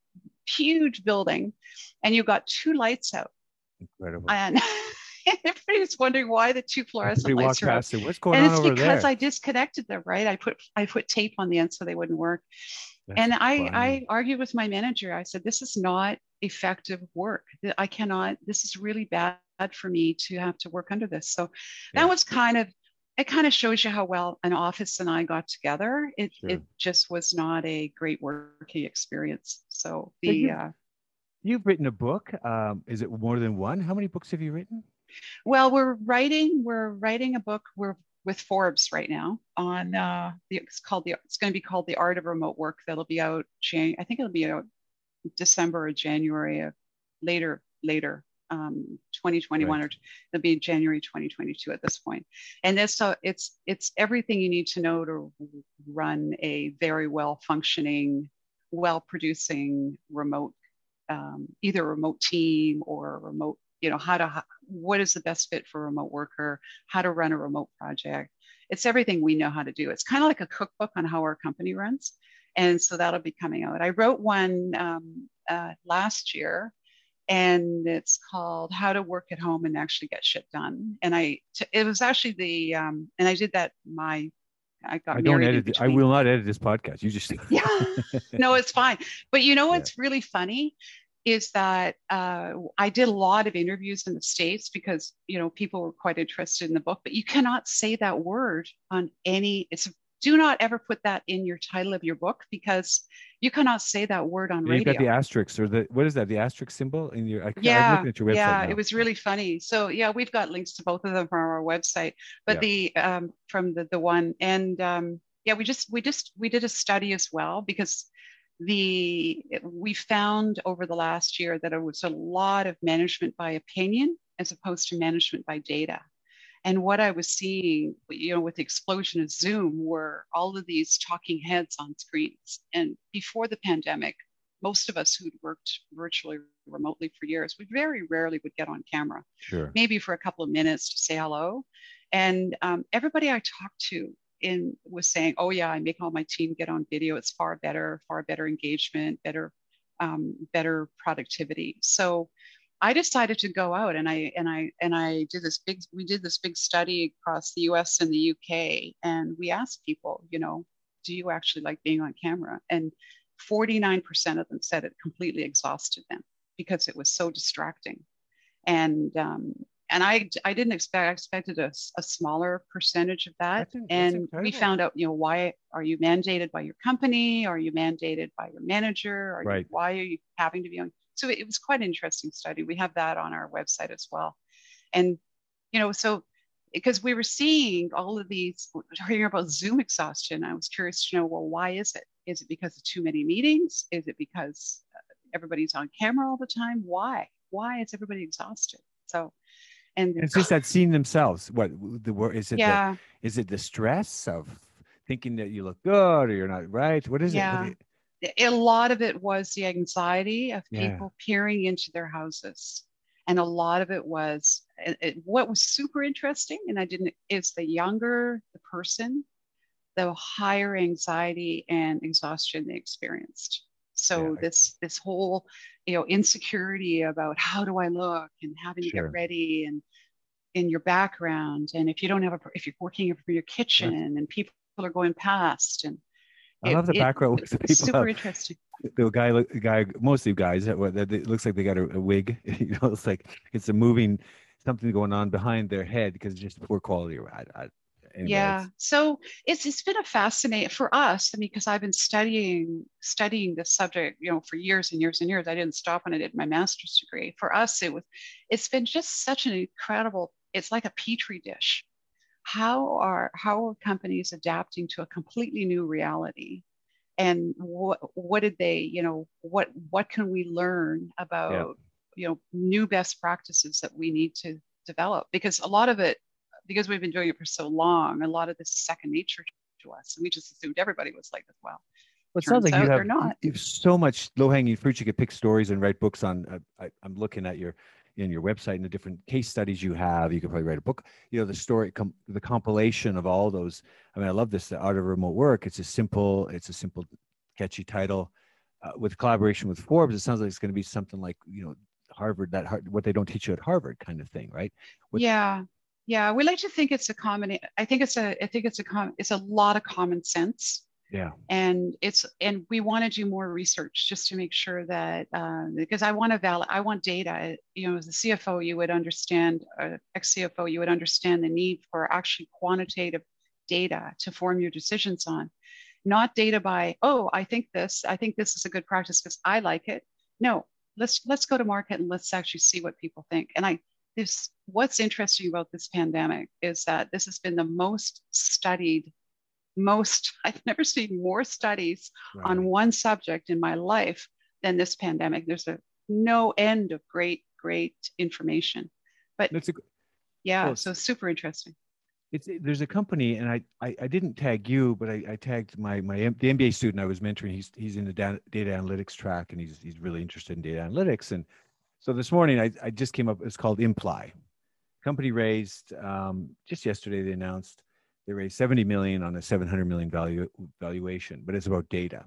huge building, and you got two lights out. Incredible. And everybody's wondering why the two fluorescent lights are out. What's going and on over there? it's because I disconnected them, right? I put I put tape on the end so they wouldn't work. That's and I, I argued with my manager. I said, this is not effective work. I cannot, this is really bad for me to have to work under this. So yeah. that was kind of, it kind of shows you how well an office and I got together. It, sure. it just was not a great working experience. So the, so you've, uh, you've written a book. Um, is it more than one? How many books have you written? Well, we're writing, we're writing a book. We're with Forbes right now on uh, the, it's called the it's going to be called the Art of Remote Work. That'll be out. Jan- I think it'll be out December or January of later later um, 2021 right. or it'll be January 2022 at this point. And this so it's it's everything you need to know to run a very well functioning, well producing remote um, either remote team or remote you know how to what is the best fit for a remote worker how to run a remote project it's everything we know how to do it's kind of like a cookbook on how our company runs and so that'll be coming out i wrote one um, uh, last year and it's called how to work at home and actually get shit done and I, t- it was actually the um, and i did that my I got I don't edit. I will not edit this podcast. You just yeah. no, it's fine. But you know what's yeah. really funny is that uh, I did a lot of interviews in the States because, you know, people were quite interested in the book, but you cannot say that word on any, it's, do not ever put that in your title of your book because you cannot say that word on radio. You've got the asterisk or the, what is that? The asterisk symbol in your, I, yeah, your yeah, now. it was really funny. So yeah, we've got links to both of them from our website, but yeah. the, um, from the, the one and, um, yeah, we just, we just, we did a study as well because the we found over the last year that it was a lot of management by opinion as opposed to management by data. And what i was seeing you know with the explosion of zoom were all of these talking heads on screens. And before the pandemic most of us who'd worked virtually remotely for years we very rarely would get on camera. Sure. Maybe for a couple of minutes to say hello. And um, everybody i talked to in was saying, "Oh yeah, I make all my team get on video. It's far better, far better engagement, better, um, better productivity." So I decided to go out and I and I and I did this big. We did this big study across the U.S. and the U.K. and we asked people, you know, do you actually like being on camera? And 49% of them said it completely exhausted them because it was so distracting. And um, and I, I didn't expect, I expected a, a smaller percentage of that. That's, and we found out, you know, why are you mandated by your company? Are you mandated by your manager? Are right. You, why are you having to be on? So it was quite an interesting study. We have that on our website as well. And, you know, so because we were seeing all of these, hearing about Zoom exhaustion, I was curious to know, well, why is it? Is it because of too many meetings? Is it because uh, everybody's on camera all the time? Why? Why is everybody exhausted? So and it's just that seeing themselves. What the word is it? Yeah. The, is it the stress of thinking that you look good or you're not right? What is yeah. it? a lot of it was the anxiety of people yeah. peering into their houses and a lot of it was it, it, what was super interesting and i didn't is the younger the person the higher anxiety and exhaustion they experienced so yeah. this this whole you know insecurity about how do i look and having to get ready and in your background and if you don't have a if you're working from your kitchen and people are going past and I love the background. It, people super have, interesting. The guy, the guy, mostly guys. It looks like they got a, a wig. you know, it's like it's a moving something going on behind their head because it's just poor quality. I, I, anyway, yeah. So it's it's been a fascinating for us. I mean, because I've been studying studying this subject, you know, for years and years and years. I didn't stop when I did my master's degree. For us, it was it's been just such an incredible. It's like a petri dish. How are how are companies adapting to a completely new reality? And what what did they, you know, what what can we learn about yeah. you know new best practices that we need to develop? Because a lot of it because we've been doing it for so long, a lot of this is second nature to us. And we just assumed everybody was like this. Well, well it sounds like you have, not. you have so much low hanging fruit. You could pick stories and write books on. Uh, I, am looking at your in your website and the different case studies you have. You could probably write a book. You know, the story, com- the compilation of all those. I mean, I love this. The art of remote work. It's a simple. It's a simple, catchy title. Uh, with collaboration with Forbes, it sounds like it's going to be something like you know Harvard that what they don't teach you at Harvard kind of thing, right? With, yeah, yeah, we like to think it's a common. I think it's a. I think it's a. Com, it's a lot of common sense. Yeah. And it's and we want to do more research just to make sure that uh, because I want to valid. I want data. You know, as a CFO, you would understand. Uh, ex CFO, you would understand the need for actually quantitative data to form your decisions on, not data by oh I think this. I think this is a good practice because I like it. No, let's let's go to market and let's actually see what people think. And I this what's interesting about this pandemic is that this has been the most studied most i've never seen more studies right. on one subject in my life than this pandemic. There's a no end of great great information. But that's a, yeah well, so super interesting. it's there's a company and I, I, I didn't tag you but I, I tagged my my the MBA student I was mentoring. He's he's in the data, data analytics track and he's he's really interested in data analytics and so this morning, I, I just came up. It's called Imply. Company raised um, just yesterday. They announced they raised 70 million on a 700 million value valuation, but it's about data.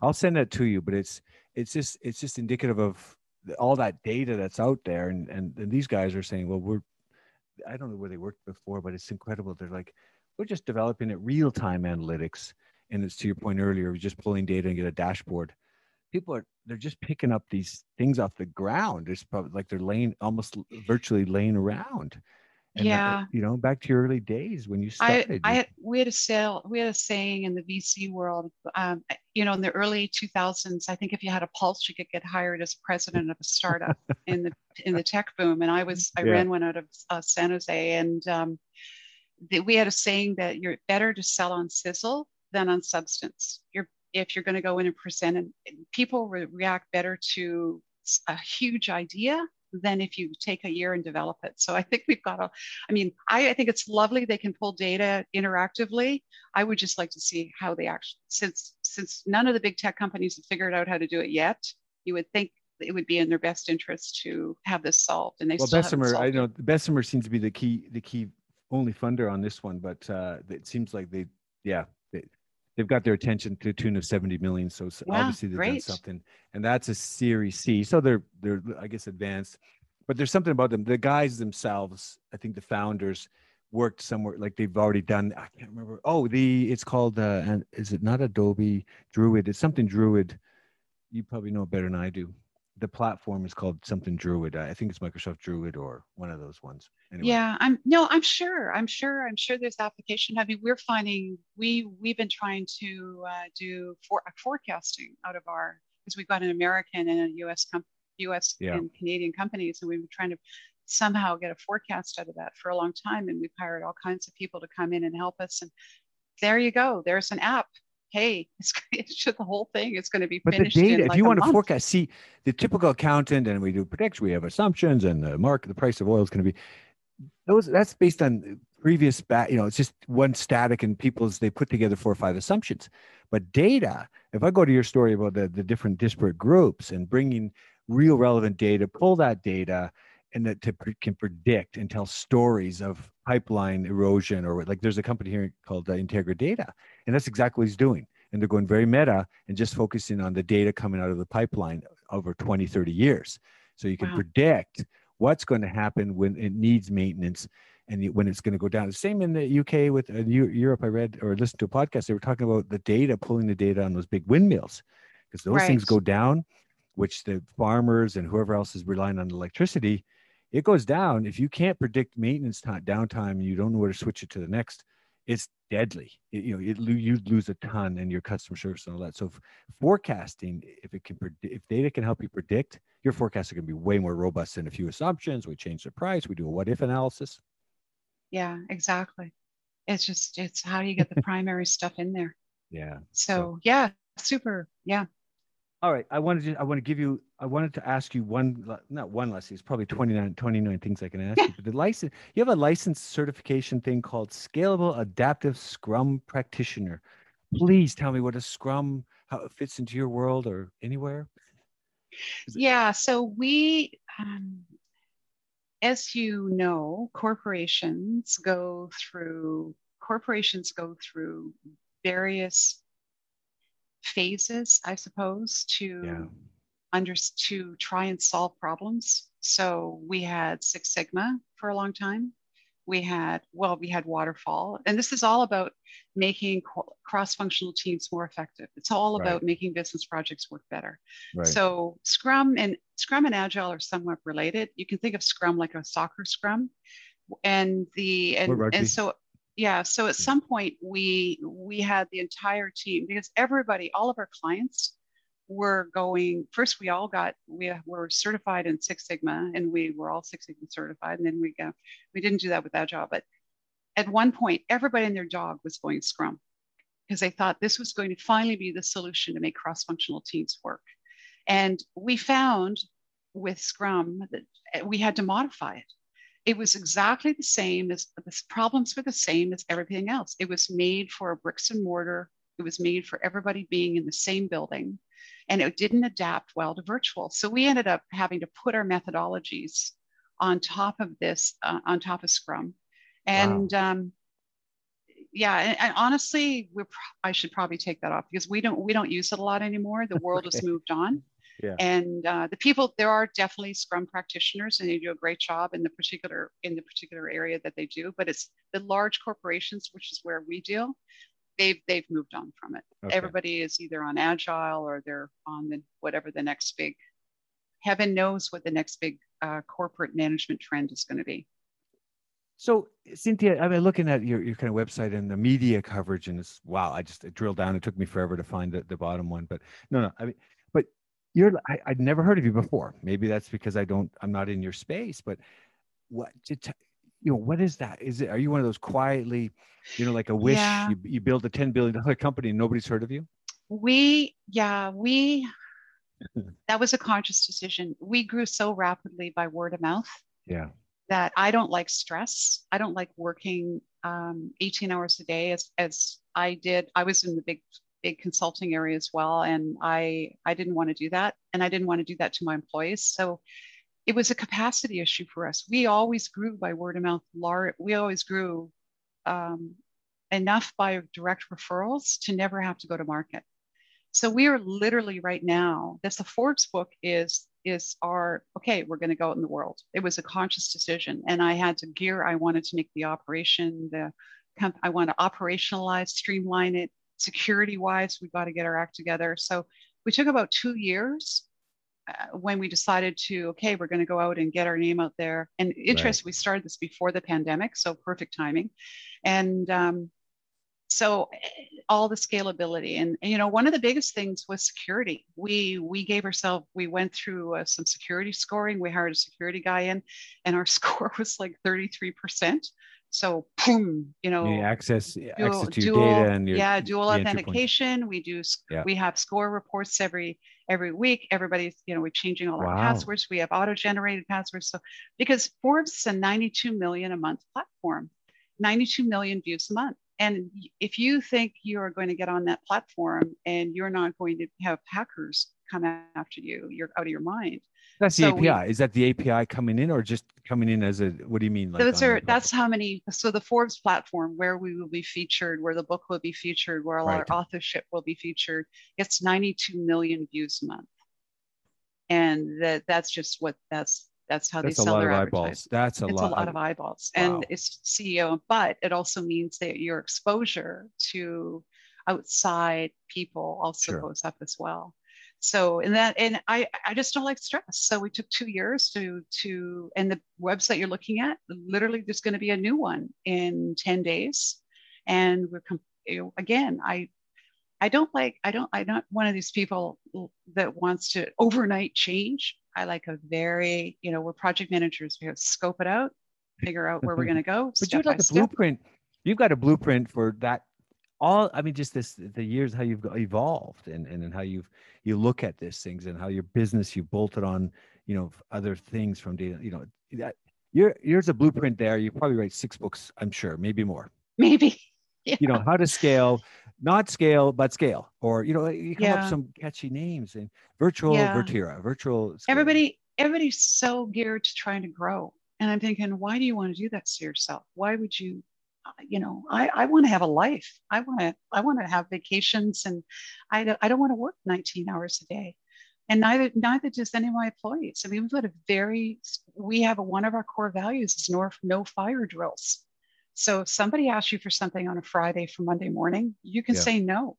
I'll send that to you, but it's it's just it's just indicative of all that data that's out there, and and, and these guys are saying, well, we're I don't know where they worked before, but it's incredible. They're like, we're just developing it real time analytics, and it's to your point earlier, we're just pulling data and get a dashboard people are they're just picking up these things off the ground. It's probably like they're laying almost virtually laying around. And yeah. That, you know, back to your early days when you started. I, I we had a sale, we had a saying in the VC world, um, you know, in the early 2000s, I think if you had a pulse, you could get hired as president of a startup in the, in the tech boom. And I was, I yeah. ran one out of uh, San Jose and um, the, we had a saying that you're better to sell on sizzle than on substance. You're if you're going to go in and present and people re- react better to a huge idea than if you take a year and develop it. So I think we've got a, I mean, I, I think it's lovely they can pull data interactively. I would just like to see how they actually, since since none of the big tech companies have figured out how to do it yet, you would think it would be in their best interest to have this solved. And they well, Bessemer, I know Bessemer seems to be the key, the key only funder on this one, but uh, it seems like they, yeah, they've got their attention to the tune of 70 million. So yeah, obviously they've great. done something. And that's a series C. So they're they're I guess advanced. But there's something about them. The guys themselves, I think the founders worked somewhere like they've already done. I can't remember. Oh, the it's called uh and is it not Adobe Druid? It's something Druid. You probably know better than I do the platform is called something Druid. I think it's Microsoft Druid or one of those ones. Anyway. Yeah, I'm no, I'm sure. I'm sure. I'm sure there's application. I mean, we're finding we we've been trying to uh, do for, forecasting out of our because we've got an American and a U.S. Com- U.S. Yeah. and Canadian companies, and we've been trying to somehow get a forecast out of that for a long time. And we've hired all kinds of people to come in and help us. And there you go. There's an app hey, it's, it's just the whole thing It's going to be but finished. But the data, if like you want month. to forecast, see the typical accountant, and we do prediction, we have assumptions, and the market, the price of oil is going to be those. That's based on previous, back, you know, it's just one static, and people's they put together four or five assumptions. But data, if I go to your story about the the different disparate groups and bringing real relevant data, pull that data and that to, can predict and tell stories of pipeline erosion or like there's a company here called uh, Integra Data, and that's exactly what he's doing. And they're going very meta and just focusing on the data coming out of the pipeline over 20, 30 years. So you can wow. predict what's going to happen when it needs maintenance. and when it's going to go down. The same in the UK with uh, Europe. I read or listened to a podcast. They were talking about the data, pulling the data on those big windmills, because those right. things go down, which the farmers and whoever else is relying on electricity, it goes down. If you can't predict maintenance time, downtime, you don't know where to switch it to the next. It's deadly. It, you know, it, you lose a ton in your customer service and all that. So forecasting, if it can, if data can help you predict, your forecasts are going to be way more robust than a few assumptions. We change the price. We do a what if analysis. Yeah, exactly. It's just it's how do you get the primary stuff in there? Yeah. So, so yeah, super. Yeah. All right. I wanted to I want to give you I wanted to ask you one not one lesson, it's probably 29, 29 things I can ask you. But the license you have a license certification thing called Scalable Adaptive Scrum Practitioner. Please tell me what a Scrum how it fits into your world or anywhere. Yeah, so we um, as you know, corporations go through corporations go through various phases, I suppose, to yeah. under to try and solve problems. So we had Six Sigma for a long time. We had well, we had waterfall, and this is all about making cross-functional teams more effective. It's all about making business projects work better. Right. So Scrum and Scrum and Agile are somewhat related. You can think of Scrum like a soccer scrum, and the and, and so yeah so at hmm. some point we we had the entire team because everybody all of our clients were going first we all got we were certified in six sigma and we were all six sigma certified and then we got we didn't do that with agile but at one point everybody and their dog was going scrum because they thought this was going to finally be the solution to make cross-functional teams work. And we found with scrum that we had to modify it it was exactly the same as the problems were the same as everything else. It was made for bricks and mortar. It was made for everybody being in the same building and it didn't adapt well to virtual. So we ended up having to put our methodologies on top of this, uh, on top of Scrum. And wow. um, yeah, and, and honestly, we I should probably take that off because we don't we don't use it a lot anymore. The world has moved on. Yeah. And uh, the people, there are definitely Scrum practitioners, and they do a great job in the particular in the particular area that they do. But it's the large corporations, which is where we deal. They've they've moved on from it. Okay. Everybody is either on agile or they're on the whatever the next big. Heaven knows what the next big uh, corporate management trend is going to be. So Cynthia, I've mean, looking at your, your kind of website and the media coverage, and it's wow, I just drilled down. It took me forever to find the, the bottom one, but no, no, I mean, you're I, would never heard of you before. Maybe that's because I don't I'm not in your space, but what you know what is that? Is it are you one of those quietly, you know, like a wish yeah. you, you build a $10 billion company and nobody's heard of you? We yeah, we that was a conscious decision. We grew so rapidly by word of mouth. Yeah. That I don't like stress. I don't like working um, 18 hours a day as as I did. I was in the big big consulting area as well and i i didn't want to do that and i didn't want to do that to my employees. So it was a capacity issue for us. We always grew by word of mouth we always grew um, enough by direct referrals to never have to go to market. So we are literally right now this the forbes book is is our okay we're going to go out in the world. It was a conscious decision and i had to gear i wanted to make the operation the i want to operationalize streamline it security wise, we've got to get our act together. So we took about two years uh, when we decided to, okay, we're going to go out and get our name out there. And interest, right. we started this before the pandemic, so perfect timing. And um, so eh, all the scalability and, and, you know one of the biggest things was security we we gave ourselves we went through uh, some security scoring we hired a security guy in and our score was like 33% so, boom, you know, you access dual, access to your dual, data and your yeah, dual authentication. We do yeah. we have score reports every every week. Everybody's you know we're changing all wow. our passwords. We have auto generated passwords. So because Forbes is a 92 million a month platform, 92 million views a month. And if you think you are going to get on that platform and you're not going to have hackers come after you, you're out of your mind. That's the so API. We, is that the API coming in or just coming in as a, what do you mean? Like those are, that's how many, so the Forbes platform where we will be featured, where the book will be featured, where right. our authorship will be featured, gets 92 million views a month. And that that's just what that's, That's how That's they a sell lot their of eyeballs. That's a it's lot. a lot of eyeballs Wow. and it's ceo but it also means that your exposure to outside people also Sure. goes up as well so and that and i i just don't like stress so we took two years to to and the website you're looking at literally there's going to be a new one in 10 days and we're you know, again i i don't like i don't i'm not one of these people that wants to overnight change i like a very you know we're project managers we have to scope it out figure out where we're going to go but by like a step. blueprint. You've got a blueprint for that. All I mean, just this the years how you've evolved and and, and how you've you look at these things and how your business you bolted on you know other things from data. You know that you're here's a blueprint there. You probably write six books, I'm sure, maybe more. maybe yeah. You know how to scale, not scale but scale, or you know you come up Yeah. with some catchy names and virtual Yeah. Virtira, virtual. scale. everybody everybody's so geared to trying to grow and i'm thinking why do you want to do that to yourself why would you you know i, I want to have a life. I want to i want to have vacations and i don't, I don't want to work 19 hours a day. And neither neither does any of my employees. I mean we've got a very we have a, one of our core values is no, no fire drills. So if somebody asks you for something on a friday for monday morning you can Yeah. say no.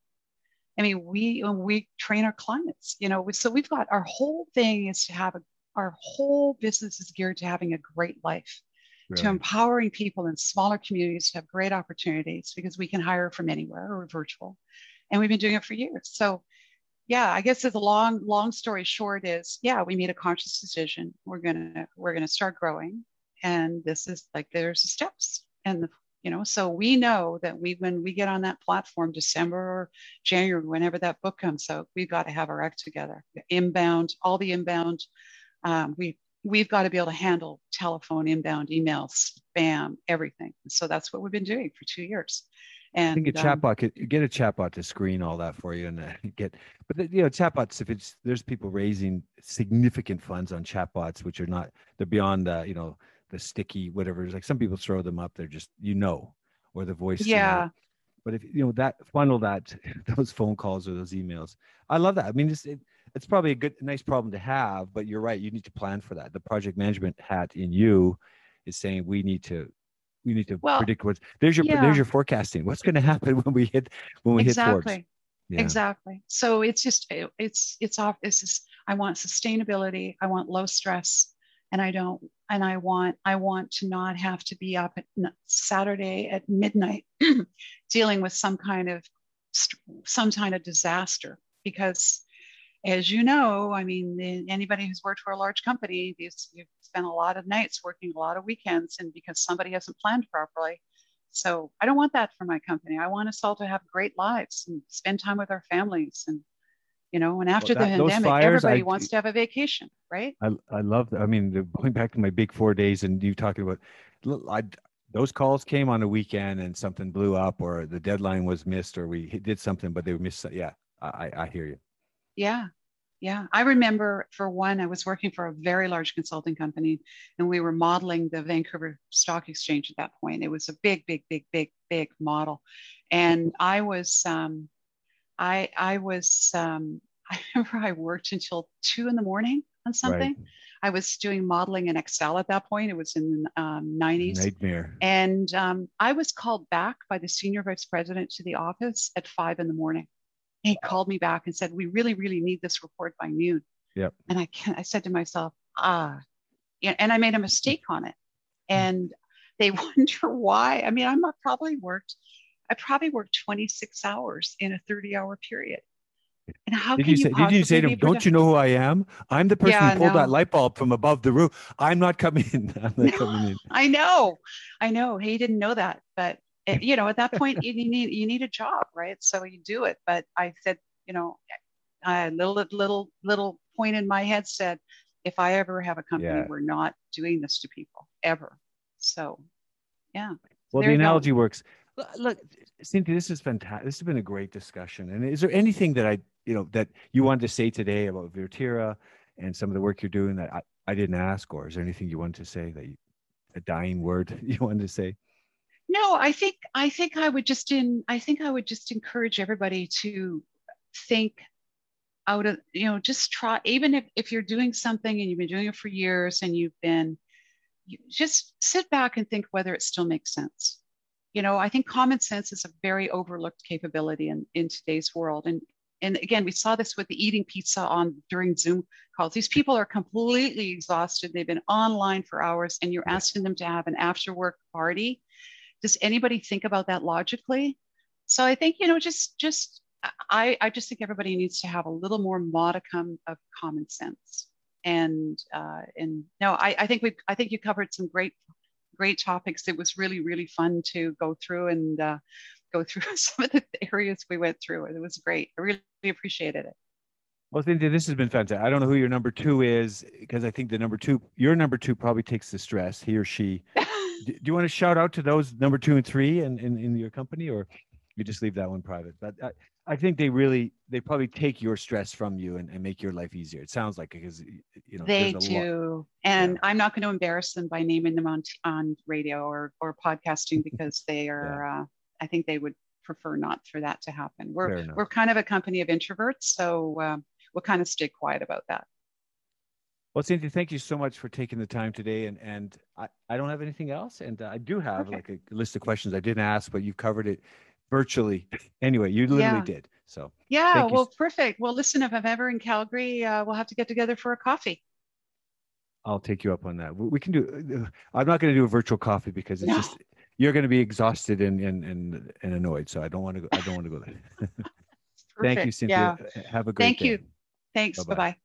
I mean, we when we train our clients, you know, so we've got our whole thing is to have a our whole business is geared to having a great life, to empowering people in smaller communities to have great opportunities because we can hire from anywhere or virtual. And we've been doing it for years. So yeah, I guess the long, long story short is yeah, we made a conscious decision. We're gonna we're gonna start growing. And this is like there's the steps. And the you know, so we know that we when we get on that platform December or January, whenever that book comes out, we've got to have our act together. Inbound, all the inbound. Um, we we've got to be able to handle telephone, inbound, emails, spam, everything. So that's what we've been doing for two years. And I think a um, chatbot could get a chatbot to screen all that for you and uh, get, but the, you know, chatbots, if it's, there's people raising significant funds on chatbots, which are not, they're beyond the, you know, the sticky, whatever. It's like some people throw them up. They're just, you know, or the voice. yeah, But if, you know, that funnel that, those phone calls or those emails, I love that. I mean, it's, it, it's probably a good, nice problem to have, but you're right. You need to plan for that. The project management hat in you is saying we need to, we need to Well, predict what's there's your yeah. there's your forecasting. What's going to happen when we hit when we hit Forbes? exactly. Yeah. Exactly. So it's just it- it's it's off. It's just I want sustainability. I want low stress, and I don't. And I want I want to not have to be up at Saturday at midnight dealing with some kind of some kind of disaster because. As you know, I mean, anybody who's worked for a large company, these you've spent a lot of nights working a lot of weekends, and because somebody hasn't planned properly, so I don't want that for my company. I want us all to have great lives and spend time with our families. And, you know, and after that- the pandemic, fires, everybody I- wants to have a vacation, right? I I love that. I mean, the, going back to my big four days and you talking about, I those calls came on a weekend and something blew up or the deadline was missed or we did something but they were missed. Yeah, I I I hear you. Yeah. Yeah. I remember for one, I was working for a very large consulting company and we were modeling the Vancouver Stock Exchange at that point. It was a big, big, big, big, big model. And I was, um, I, I was, um, I remember I worked until two in the morning on something. Right. I was doing modeling in Excel at that point. It was in the um, 90s. Nightmare. And um, I was called back by the senior vice president to the office at five in the morning. He called me back and said, "We really, really need this report by noon." Yep. And I can I said to myself, "Ah," and I made a mistake on it. And they wonder why. I mean, I'm not probably worked. I probably worked 26 hours in a 30-hour period. And how Did can you say? Did you say to him, "Don't you know who I am? I'm the person Yeah, who pulled that light bulb from above the roof. I'm not coming in. I'm not No. coming in." I know, I know. He didn't know that, but Eh, you know, at that point, you need you need a job, right? So you do it. But I said, you know, a little little little point in my head said, if I ever have a company, Yeah. we're not doing this to people ever. So, yeah, Well, There the analogy works. Look, Cynthia, this is fantastic. This has been a great discussion. And is there anything that I, you know, that you wanted to say today about Virtira and some of the work you're doing that I, I didn't ask, or is there anything you wanted to say that you, a dying word you wanted to say? No, I think I think I would just in I think I would just encourage everybody to think out of you know just try even if, if you're doing something and you've been doing it for years and you've been you just sit back and think whether it still makes sense. You know i think common sense is a very overlooked capability in, in today's world. And and again we saw this with the eating pizza on during zoom calls. These people are completely exhausted. They've been online for hours and you're asking them to have an after work party does anybody think about that logically so i think you know just just I, I just think everybody needs to have a little more modicum of common sense. And uh, and no, I, I think we I think you covered some great great topics. It was really really fun to go through and uh, go through some of the areas we went through. It was great. I really appreciated it. Well, Cynthia, this has been fantastic. I don't know who your number two is because I think the number two, your number two probably takes the stress, he or she. do, you want to shout out to those number two and three in, in, in your company or you just leave that one private? But I, I think they really they probably take your stress from you and, and make your life easier. It sounds like because you know they do, and yeah. I'm not going to embarrass them by naming them on on radio or or podcasting because they are. Yeah. Uh, I think they would prefer not for that to happen. We're we're kind of a company of introverts, so uh, we'll kind of stay quiet about that. Well, Cynthia, thank you so much for taking the time today. And and I, I don't have anything else. And uh, I do have okay. like a list of questions I didn't ask, but you've covered it virtually. Anyway, you literally yeah. did. So yeah, well, perfect. Well, listen, if I'm ever in Calgary, uh, we'll have to get together for a coffee. I'll take you up on that. We can do. Uh, I'm not going to do a virtual coffee because it's no. just you're going to be exhausted and, and and and annoyed. So I don't want to. go I don't want to go there. Thank you, Cynthia. Yeah. Have a great Thank day. you. Thanks. Bye bye.